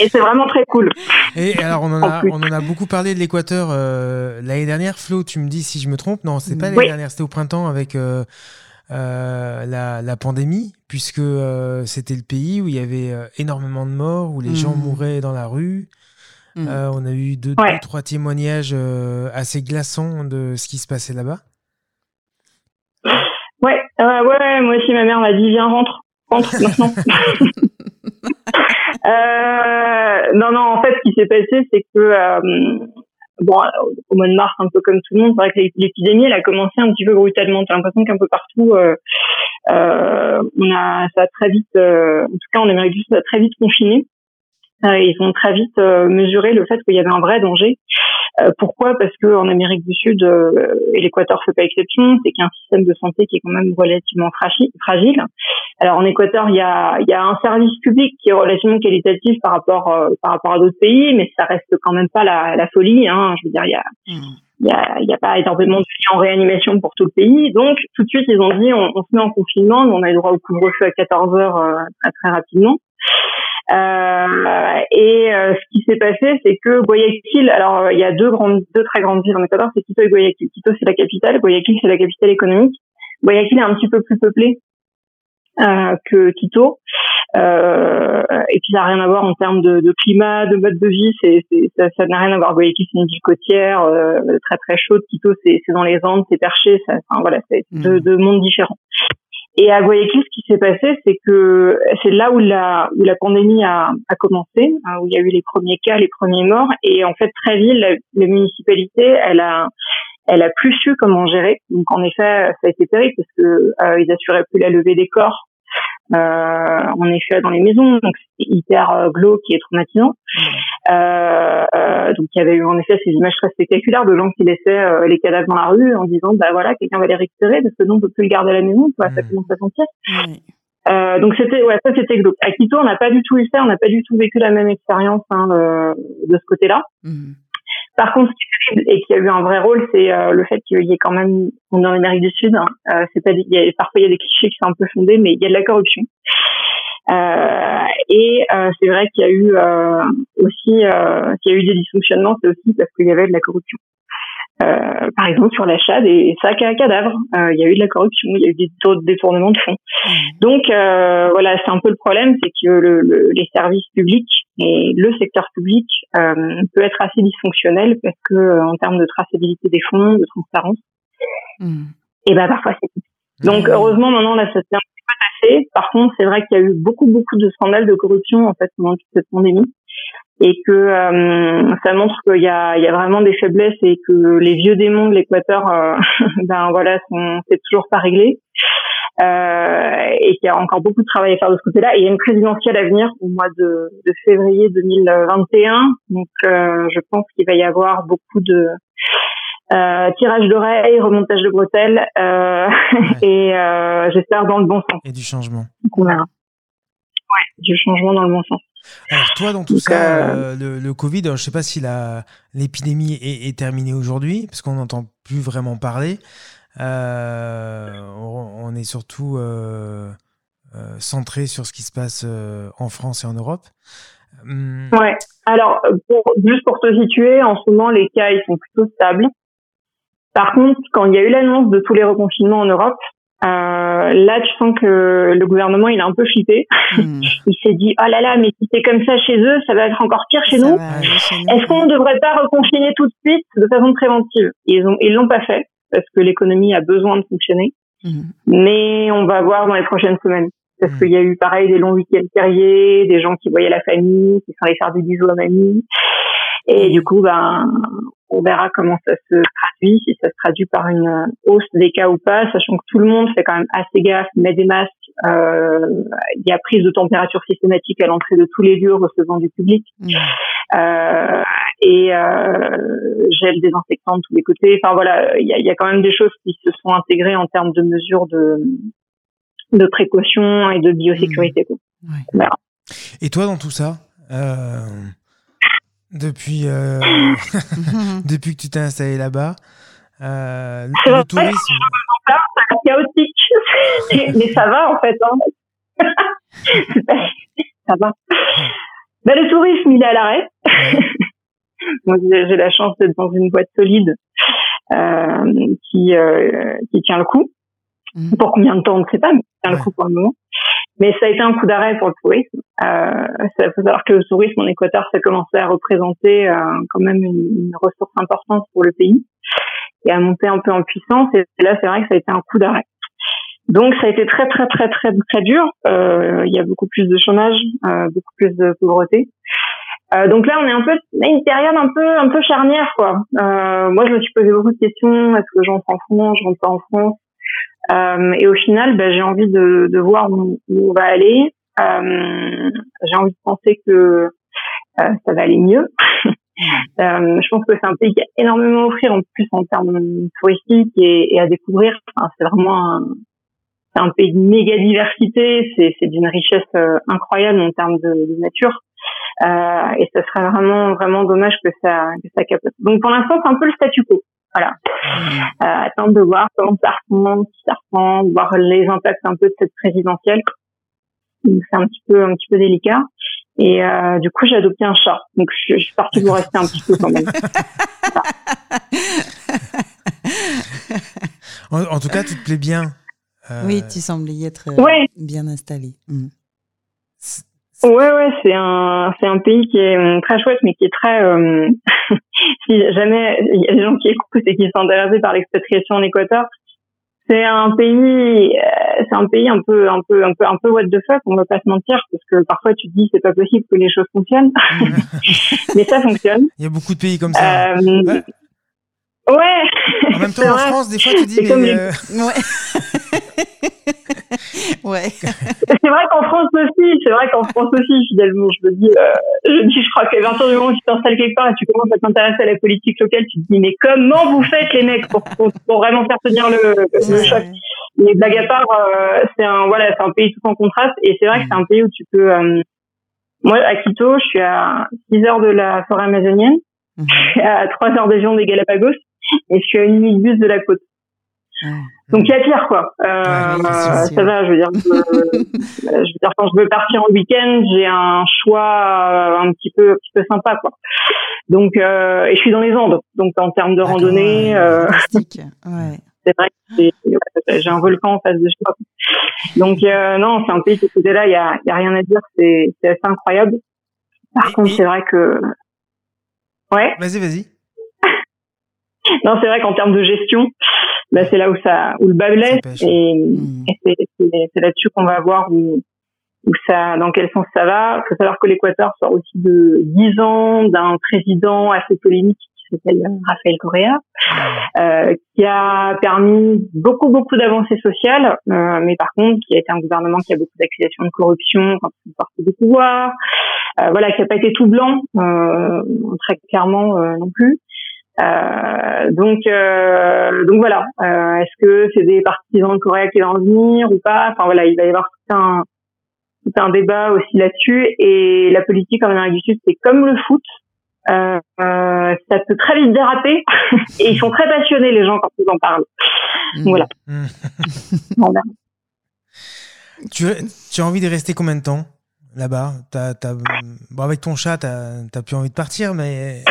Et c'est vraiment très cool. Et alors, on en, a, on en a beaucoup parlé de l'Équateur euh, l'année dernière. Flo, tu me dis si je me trompe. Non, c'est pas l'année dernière, c'était au printemps avec euh, euh, la, la, pandémie, puisque c'était le pays où il y avait énormément de morts, où les gens mmh. mouraient dans la rue. Mmh. on a eu deux, deux trois témoignages assez glaçants de ce qui se passait là-bas. Ouais, ouais, moi aussi, ma mère m'a dit viens rentre, rentre maintenant. Euh, non, non, en fait, ce qui s'est passé, c'est que euh, bon, au mois de mars, un peu comme tout le monde, c'est vrai que l'épidémie, elle a commencé un petit peu brutalement. J'ai l'impression qu'un peu partout, euh, euh, on a, ça a très vite, euh, en tout cas en Amérique du Sud, ça a très vite confiné. Ils ont très vite mesuré le fait qu'il y avait un vrai danger. Euh, pourquoi? Parce que en Amérique du Sud, et l'Équateur fait pas exception, c'est qu'il y a un système de santé qui est quand même relativement fragile. Alors en Équateur, il y a, il y a un service public qui est relativement qualitatif par rapport par rapport à d'autres pays, mais ça reste quand même pas la, la folie. Hein. Je veux dire, il y a mmh. il y a, y a pas énormément de lits en réanimation pour tout le pays. Donc, tout de suite, ils ont dit, on, on se met en confinement, on a le droit au couvre-feu à 14 heures très, très rapidement. Euh, et euh, ce qui s'est passé, c'est que Guayaquil, alors il y a deux grandes, deux très grandes villes en Équateur, c'est Quito et Guayaquil. Quito c'est la capitale, Guayaquil c'est la capitale économique. Guayaquil est un petit peu plus peuplé euh, que Quito. Euh, et puis ça n'a rien à voir en termes de, de climat, de mode de vie. C'est, ça, ça n'a rien à voir. Guayaquil c'est une ville côtière euh, très très chaude. Quito c'est, c'est dans les Andes, c'est perché. Ça, enfin, voilà, c'est deux, mmh. deux mondes différents. Et à Guayaquil, ce qui s'est passé, c'est que c'est là où la, où la pandémie a, a commencé, hein, où il y a eu les premiers cas, les premiers morts. Et en fait, très vite, la, municipalité, elle a, elle a plus su comment gérer. Donc en effet, ça a été terrible parce que euh, ils assuraient plus la levée des corps en effet dans les maisons, donc c'est hyper euh, glauque et traumatisant. Euh, euh, donc il y avait eu en effet ces images très spectaculaires de gens qui laissaient euh, les cadavres dans la rue en disant bah voilà quelqu'un va les récupérer parce que nous on peut plus les garder à la maison, quoi, ça commence à sentir. Euh, donc c'était ouais ça c'était glauque. À Quito on n'a pas du tout eu ça, on n'a pas du tout vécu la même expérience hein, de ce côté-là. Mmh. Par contre, ce qui est terrible et qui a eu un vrai rôle, c'est euh, le fait qu'il y ait quand même, on est en Amérique du Sud, hein, euh, c'est pas, il y a, parfois il y a des clichés qui sont un peu fondés, mais il y a de la corruption. Euh, et euh, c'est vrai qu'il y a eu aussi, qu'il y a eu des dysfonctionnements, c'est aussi parce qu'il y avait de la corruption. Euh, par exemple sur l'achat des sacs à cadavres. Euh, il y a eu de la corruption, il y a eu des détournements de fonds. Mmh. Donc euh, voilà, c'est un peu le problème, c'est que le, le, les services publics et le secteur public peut être assez dysfonctionnel parce que en termes de traçabilité des fonds, de transparence, mmh. et ben parfois c'est donc mmh. heureusement maintenant là ça s'est un petit peu passé. Par contre c'est vrai qu'il y a eu beaucoup beaucoup de scandales de corruption en fait pendant toute cette pandémie et que euh, ça montre qu'il y a, il y a vraiment des faiblesses et que les vieux démons de l'Équateur, euh, ben voilà, sont c'est toujours pas réglé. Euh, et qu'il y a encore beaucoup de travail à faire de ce côté-là. Et il y a une présidentielle à venir au mois de, de février 2021. Donc, euh, je pense qu'il va y avoir beaucoup de euh, tirage d'oreilles, remontage de bretelles, euh, et j'espère dans le bon sens. Et du changement. Donc, on verra. Ouais, du changement dans le bon sens. Alors toi, dans tout ça, euh, le, le, Covid, je ne sais pas si l'épidémie est, est, terminée aujourd'hui, parce qu'on n'entend plus vraiment parler. Euh, on, est surtout euh, centré sur ce qui se passe en France et en Europe. Hum. Ouais. Alors, pour, juste pour te situer, en ce moment, les cas ils sont plutôt stables. Par contre, quand il y a eu l'annonce de tous les reconfinements en Europe, euh, là, tu sens que le gouvernement, il a un peu flippé. Hmm. il s'est dit, oh là là, mais si c'est comme ça chez eux, ça va être encore pire chez nous. Est-ce qu'on ne devrait pas reconfiner tout de suite de façon préventive? Ils ont, ils l'ont pas fait parce que l'économie a besoin de fonctionner. Hmm. Mais on va voir dans les prochaines semaines. Parce hmm. qu'il y a eu pareil des longs week-ends fériés, des gens qui voyaient la famille, qui sont allés faire des bisous à mamie. Et du coup, ben, on verra comment ça se traduit, si ça se traduit par une hausse des cas ou pas, sachant que tout le monde fait quand même assez gaffe, met des masques. Euh, il y a prise de température systématique à l'entrée de tous les lieux recevant du public. Mmh. Euh, et euh, gel désinfectant de tous les côtés. Enfin voilà, il y a, y a, quand même des choses qui se sont intégrées en termes de mesures de, de précaution et de biosécurité. Mmh. Et toi, dans tout ça, euh, depuis, euh, depuis que tu t'es installé là-bas. Euh, le tourisme. C'est chaotique, mais ça va en fait. Hein. ça va. Bah, le tourisme, il est à l'arrêt. j'ai la chance d'être dans une boîte solide euh, qui, euh, qui tient le coup. Mmh. Pour combien de temps, on ne sait pas, mais qui tient le coup pour le moment. Mais ça a été un coup d'arrêt pour le tourisme. Euh, faut savoir que le tourisme en Équateur, ça commençait à représenter euh, quand même une, ressource importante pour le pays et à monter un peu en puissance. Et là, c'est vrai que ça a été un coup d'arrêt. Donc, ça a été très, très, très, très, très dur. Euh, il y a beaucoup plus de chômage, euh, beaucoup plus de pauvreté. Euh, donc là, on est un peu une période un peu un peu charnière, quoi. Euh, moi, je me suis posé beaucoup de questions. Est-ce que j'entre en France, je rentre pas en France euh, Et au final, bah, j'ai envie de, de voir où, on va aller. Euh, j'ai envie de penser que euh, ça va aller mieux. Je pense que c'est un pays qui a énormément à offrir en plus en termes touristiques et, et à découvrir. Enfin, c'est vraiment un, c'est un pays de méga diversité, c'est, c'est d'une richesse incroyable en termes de, de nature. Et ce serait vraiment vraiment dommage que ça que ça capote. Donc pour l'instant c'est un peu le statu quo. Voilà. Euh, attendre de voir comment ça reprend, si ça reprend, voir les impacts un peu de cette présidentielle. C'est un petit peu un petit peu délicat. Et euh, du coup j'ai adopté un chat. Donc je, je suis partie pour rester un petit peu quand même. en, tout cas tu te plais bien. Oui, tu sembles y être bien installé. Mm. Ouais, ouais, c'est un, c'est un pays qui est hum, très chouette, mais qui est très. Euh, si jamais il y a des gens qui écoutent et qui sont intéressés par l'expatriation en Équateur, c'est un pays, euh, c'est un pays un peu, un peu, un peu, un peu what the fuck. On va pas se mentir, parce que parfois tu te dis c'est pas possible que les choses fonctionnent, mais ça fonctionne. Il y a beaucoup de pays comme ça. Euh, ouais. Ouais. En même temps, en France, des fois, tu dis. Mais, euh... Ouais. ouais. c'est vrai qu'en France aussi, c'est vrai qu'en France aussi, finalement, je me dis, euh, je dis, je crois qu'à partir du moment où tu t'installes quelque part et tu commences à t'intéresser à la politique locale, tu te dis, mais comment vous faites les mecs pour, pour, vraiment faire tenir le, le choc? Mais blague à part, euh, c'est un, voilà, c'est un pays tout en contraste et c'est vrai que c'est un pays où tu peux, euh, moi, à Quito, je suis à 6 heures de la forêt amazonienne, suis à 3 heures d'avion des Galapagos et je suis à une minute bus de la côte. Donc il y a pire quoi. Euh, ça va, je veux dire. je veux dire quand je veux partir en week-end, j'ai un choix euh, un petit peu, un petit peu sympa quoi. Donc euh, et je suis dans les Andes, donc en termes de randonnée, euh, ouais. c'est vrai que j'ai un volcan en face de chez moi. Donc euh, non, c'est un pays qui côté là, il y a, y a rien à dire, c'est c'est assez incroyable. Par contre, c'est vrai que ouais. Vas-y, vas-y. Non, c'est vrai qu'en termes de gestion, bah, c'est là où ça où le bas blesse et, mmh. c'est là-dessus qu'on va voir où, où ça dans quel sens ça va. Il faut savoir que l'Équateur sort aussi de dix ans d'un président assez polémique qui s'appelle Rafael Correa, mmh. euh, qui a permis beaucoup beaucoup d'avancées sociales, euh, mais par contre qui a été un gouvernement qui a beaucoup d'accusations de corruption quand il sorti du pouvoir, euh, voilà, qui a pas été tout blanc euh, très clairement euh, non plus. Euh, donc, euh, donc voilà. Euh, est-ce que c'est des partisans de Corée qui vont venir ou pas? Enfin voilà, il va y avoir tout un, tout un débat aussi là-dessus. Et la politique en Amérique du Sud, c'est comme le foot. Ça peut très vite déraper et ils sont très passionnés les gens quand ils en parlent. Donc, voilà. voilà. Tu, tu as envie de rester combien de temps là-bas? Bon, avec ton chat, t'as as plus envie de partir, mais.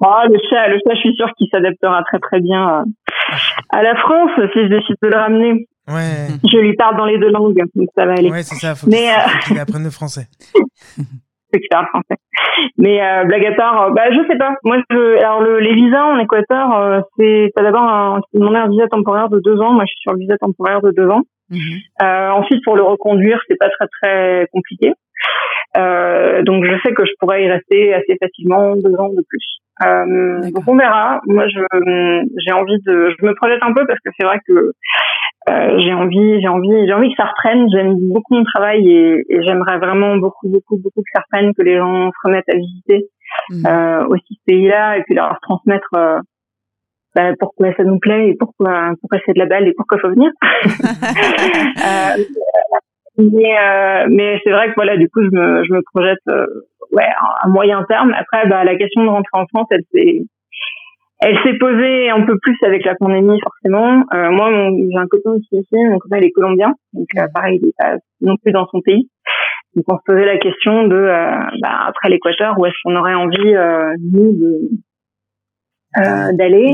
Oh, le chat, le chat, je suis sûr qu'il s'adaptera très très bien à la France si je décide de le ramener. Ouais. Je lui parle dans les deux langues, donc ça va aller. Ouais, c'est ça. Faut qu'il euh... apprenne le français. faut qu'il apprenne le français. Mais euh, blague à part, euh, bah je sais pas. Moi, je, alors le, les visas en Équateur, euh, c'est t'as d'abord un, un visa temporaire de deux ans. Moi, je suis sur le visa temporaire de deux ans. Mhm. Euh, ensuite, pour le reconduire, c'est pas très très compliqué. Euh, donc, je sais que je pourrais y rester assez facilement deux ans de plus. Euh, donc, on verra. Moi, je j'ai envie de, je me projette un peu parce que c'est vrai que euh, j'ai envie, j'ai envie, j'ai envie que ça reprenne. J'aime beaucoup mon travail et, et j'aimerais vraiment beaucoup, beaucoup, beaucoup que ça reprenne, que les gens se remettent à visiter euh, aussi ce pays-là et puis leur transmettre euh, bah, pourquoi ça nous plaît et pourquoi pourquoi c'est de la balle et pourquoi faut venir. euh, mais euh, mais c'est vrai que voilà du coup je me je me projette euh, ouais à moyen terme. Après bah la question de rentrer en France elle s'est elle s'est posée un peu plus avec la pandémie forcément. Euh, moi j'ai un copain qui ici, mon copain il est colombien donc euh, pareil il est pas non plus dans son pays. Donc on se posait la question de bah, après l'Équateur où est-ce qu'on aurait envie nous de euh, d'aller.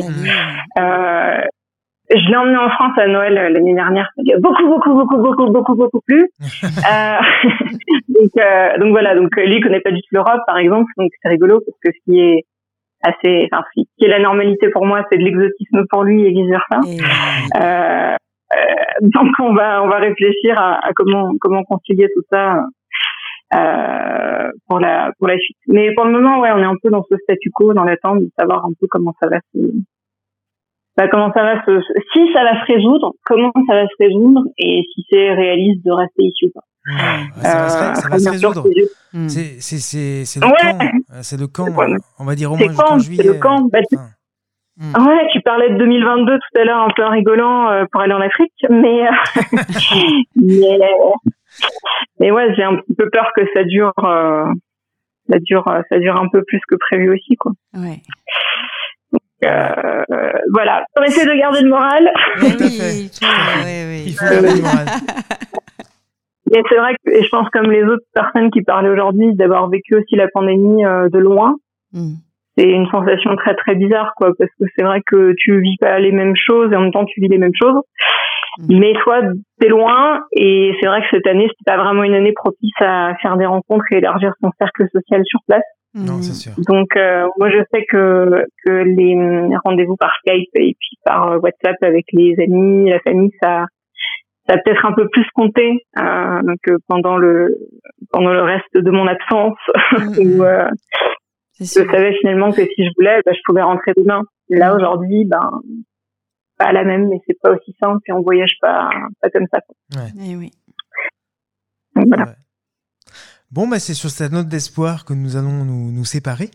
Euh, je l'ai emmené en France à Noël euh, l'année dernière. Beaucoup, beaucoup, beaucoup, beaucoup, beaucoup, beaucoup plus. euh, donc, euh, donc voilà. Donc lui il connaît pas du tout l'Europe, par exemple. Donc c'est rigolo parce que ce qui est assez, enfin, ce qui est la normalité pour moi, c'est de l'exotisme pour lui et vice versa. Euh, donc on va, on va réfléchir à, à comment, comment concilier tout ça euh, pour la pour la suite. Mais pour le moment, ouais, on est un peu dans ce statu quo, dans l'attente de savoir un peu comment ça va se bah, comment ça va se si ça va se résoudre, comment ça va se résoudre et si c'est réaliste de rester ici ou pas. ça, va se, ça va se résoudre. C'est le camp, c'est le camp. On va dire au moins jusqu'en juillet. C'est le camp. Bah, Mm. Ouais, tu parlais de 2022 tout à l'heure un peu en rigolant euh, pour aller en Afrique, mais mais, mais, ouais, j'ai un petit peu peur que ça dure, euh, ça dure, ça dure un peu plus que prévu aussi, quoi. Ouais. Donc, euh, voilà, pour essayer de garder le moral. Oui, oui, oui, Il faut garder le moral. Et c'est vrai que, et je pense comme les autres personnes qui parlaient aujourd'hui, d'avoir vécu aussi la pandémie de loin. Mm c'est une sensation très très bizarre quoi parce que c'est vrai que tu vis pas les mêmes choses et en même temps tu vis les mêmes choses mm. mais toi t'es loin et c'est vrai que cette année c'était pas vraiment une année propice à faire des rencontres et élargir son cercle social sur place non, c'est sûr. Donc euh, moi je sais que que les rendez-vous par Skype et puis par euh, WhatsApp avec les amis, la famille, ça ça a peut-être un peu plus compté euh, que pendant le pendant le reste de mon absence mm. où euh, je savais finalement que si je voulais, bah, je pouvais rentrer demain. Là aujourd'hui, ben pas la même, mais c'est pas aussi simple et on voyage pas pas comme ça. Ouais. Eh oui. voilà. Bon, bah, c'est sur cette note d'espoir que nous allons nous, nous séparer.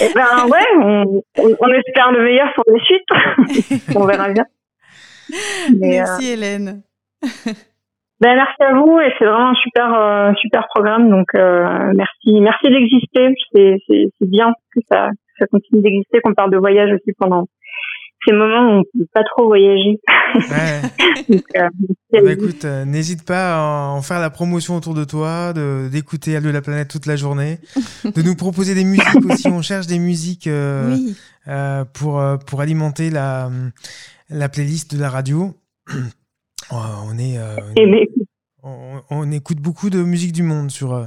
eh ben ouais, on, on, espère le meilleur pour les suites. on verra bien. Merci euh, Hélène. Ben, merci à vous et c'est vraiment un super euh, super programme donc euh, merci merci d'exister c'est bien que ça ça continue d'exister qu'on parle de voyage aussi pendant ces moments où on peut pas trop voyager. Ouais. donc, euh, bah, écoute, n'hésite pas à en faire la promotion autour de toi, de d'écouter Allo la planète toute la journée, de nous proposer des musiques aussi. On cherche des musiques oui. pour pour alimenter la la playlist de la radio. Oh, on est, on, écoute beaucoup de musique du monde sur euh,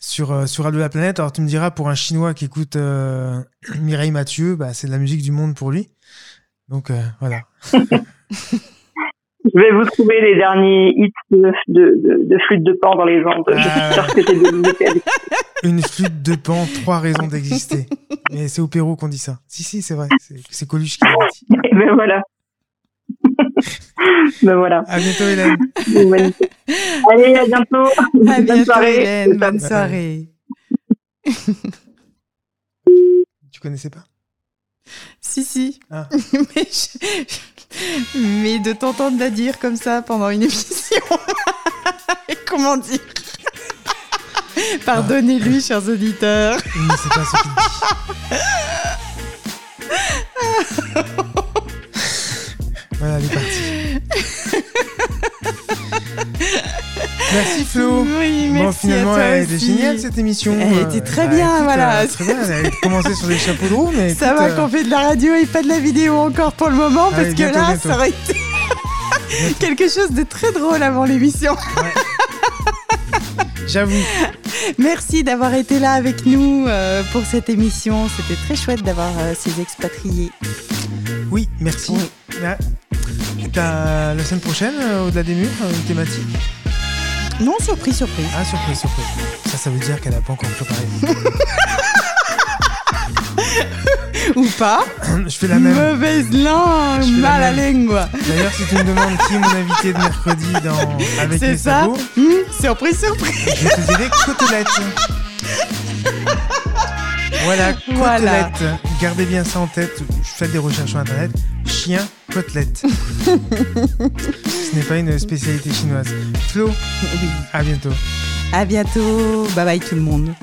sur euh, sur Radio La Planète. Alors tu me diras pour un Chinois qui écoute euh, Mireille Mathieu, bah, c'est de la musique du monde pour lui. Donc voilà. Je vais vous trouver les derniers hits de, de, de, flûte de pan dans les Andes. Je suis Une flûte de pan, trois raisons d'exister. Mais c'est au Pérou qu'on dit ça. Si, si, c'est vrai. C'est Coluche qui l'a dit. Et ben voilà. ben voilà. À bientôt, Hélène. Allez, à bientôt. À bonne bientôt, soirée. Hélène. Bonne soirée. tu connaissais pas? Si, si. Ah. mais, mais, de t'entendre la dire comme ça pendant une émission. Comment dire? Pardonnez-lui, ah. chers auditeurs. Il ne sait pas ce qu'il Oui, merci. Bon, finalement, à toi elle était géniale cette émission. Elle était très bien, écoute, voilà. Euh, très bien, elle a commencé sur les chapeaux de roue, mais. Ça écoute, va euh, qu'on fait de la radio et pas de la vidéo encore pour le moment, parce que là, bientôt. ça aurait été quelque chose de très drôle avant l'émission. J'avoue. Merci d'avoir été là avec nous euh, pour cette émission. C'était très chouette d'avoir euh, ces expatriés. Oui, merci. Oui. T'as la semaine prochaine, euh, au-delà des murs, euh, une thématique Non, surprise, surprise. Ah, surprise, surprise. Ça, ça veut dire qu'elle n'a pas encore préparé. Ou pas. Je fais la même. Mauvaise langue, Je fais la mal à même. D'ailleurs, si tu me demandes qui est mon invité de mercredi dans Avec C'est les ça sabots, Hmm, Surprise, surprise. je te dirai côtelette. Voilà, côtelette. Voilà. Gardez bien ça en tête. Faites des recherches sur internet. Chien, côtelette. Ce n'est pas une spécialité chinoise. Flo, Oui. à bientôt. À bientôt. Bye bye tout le monde.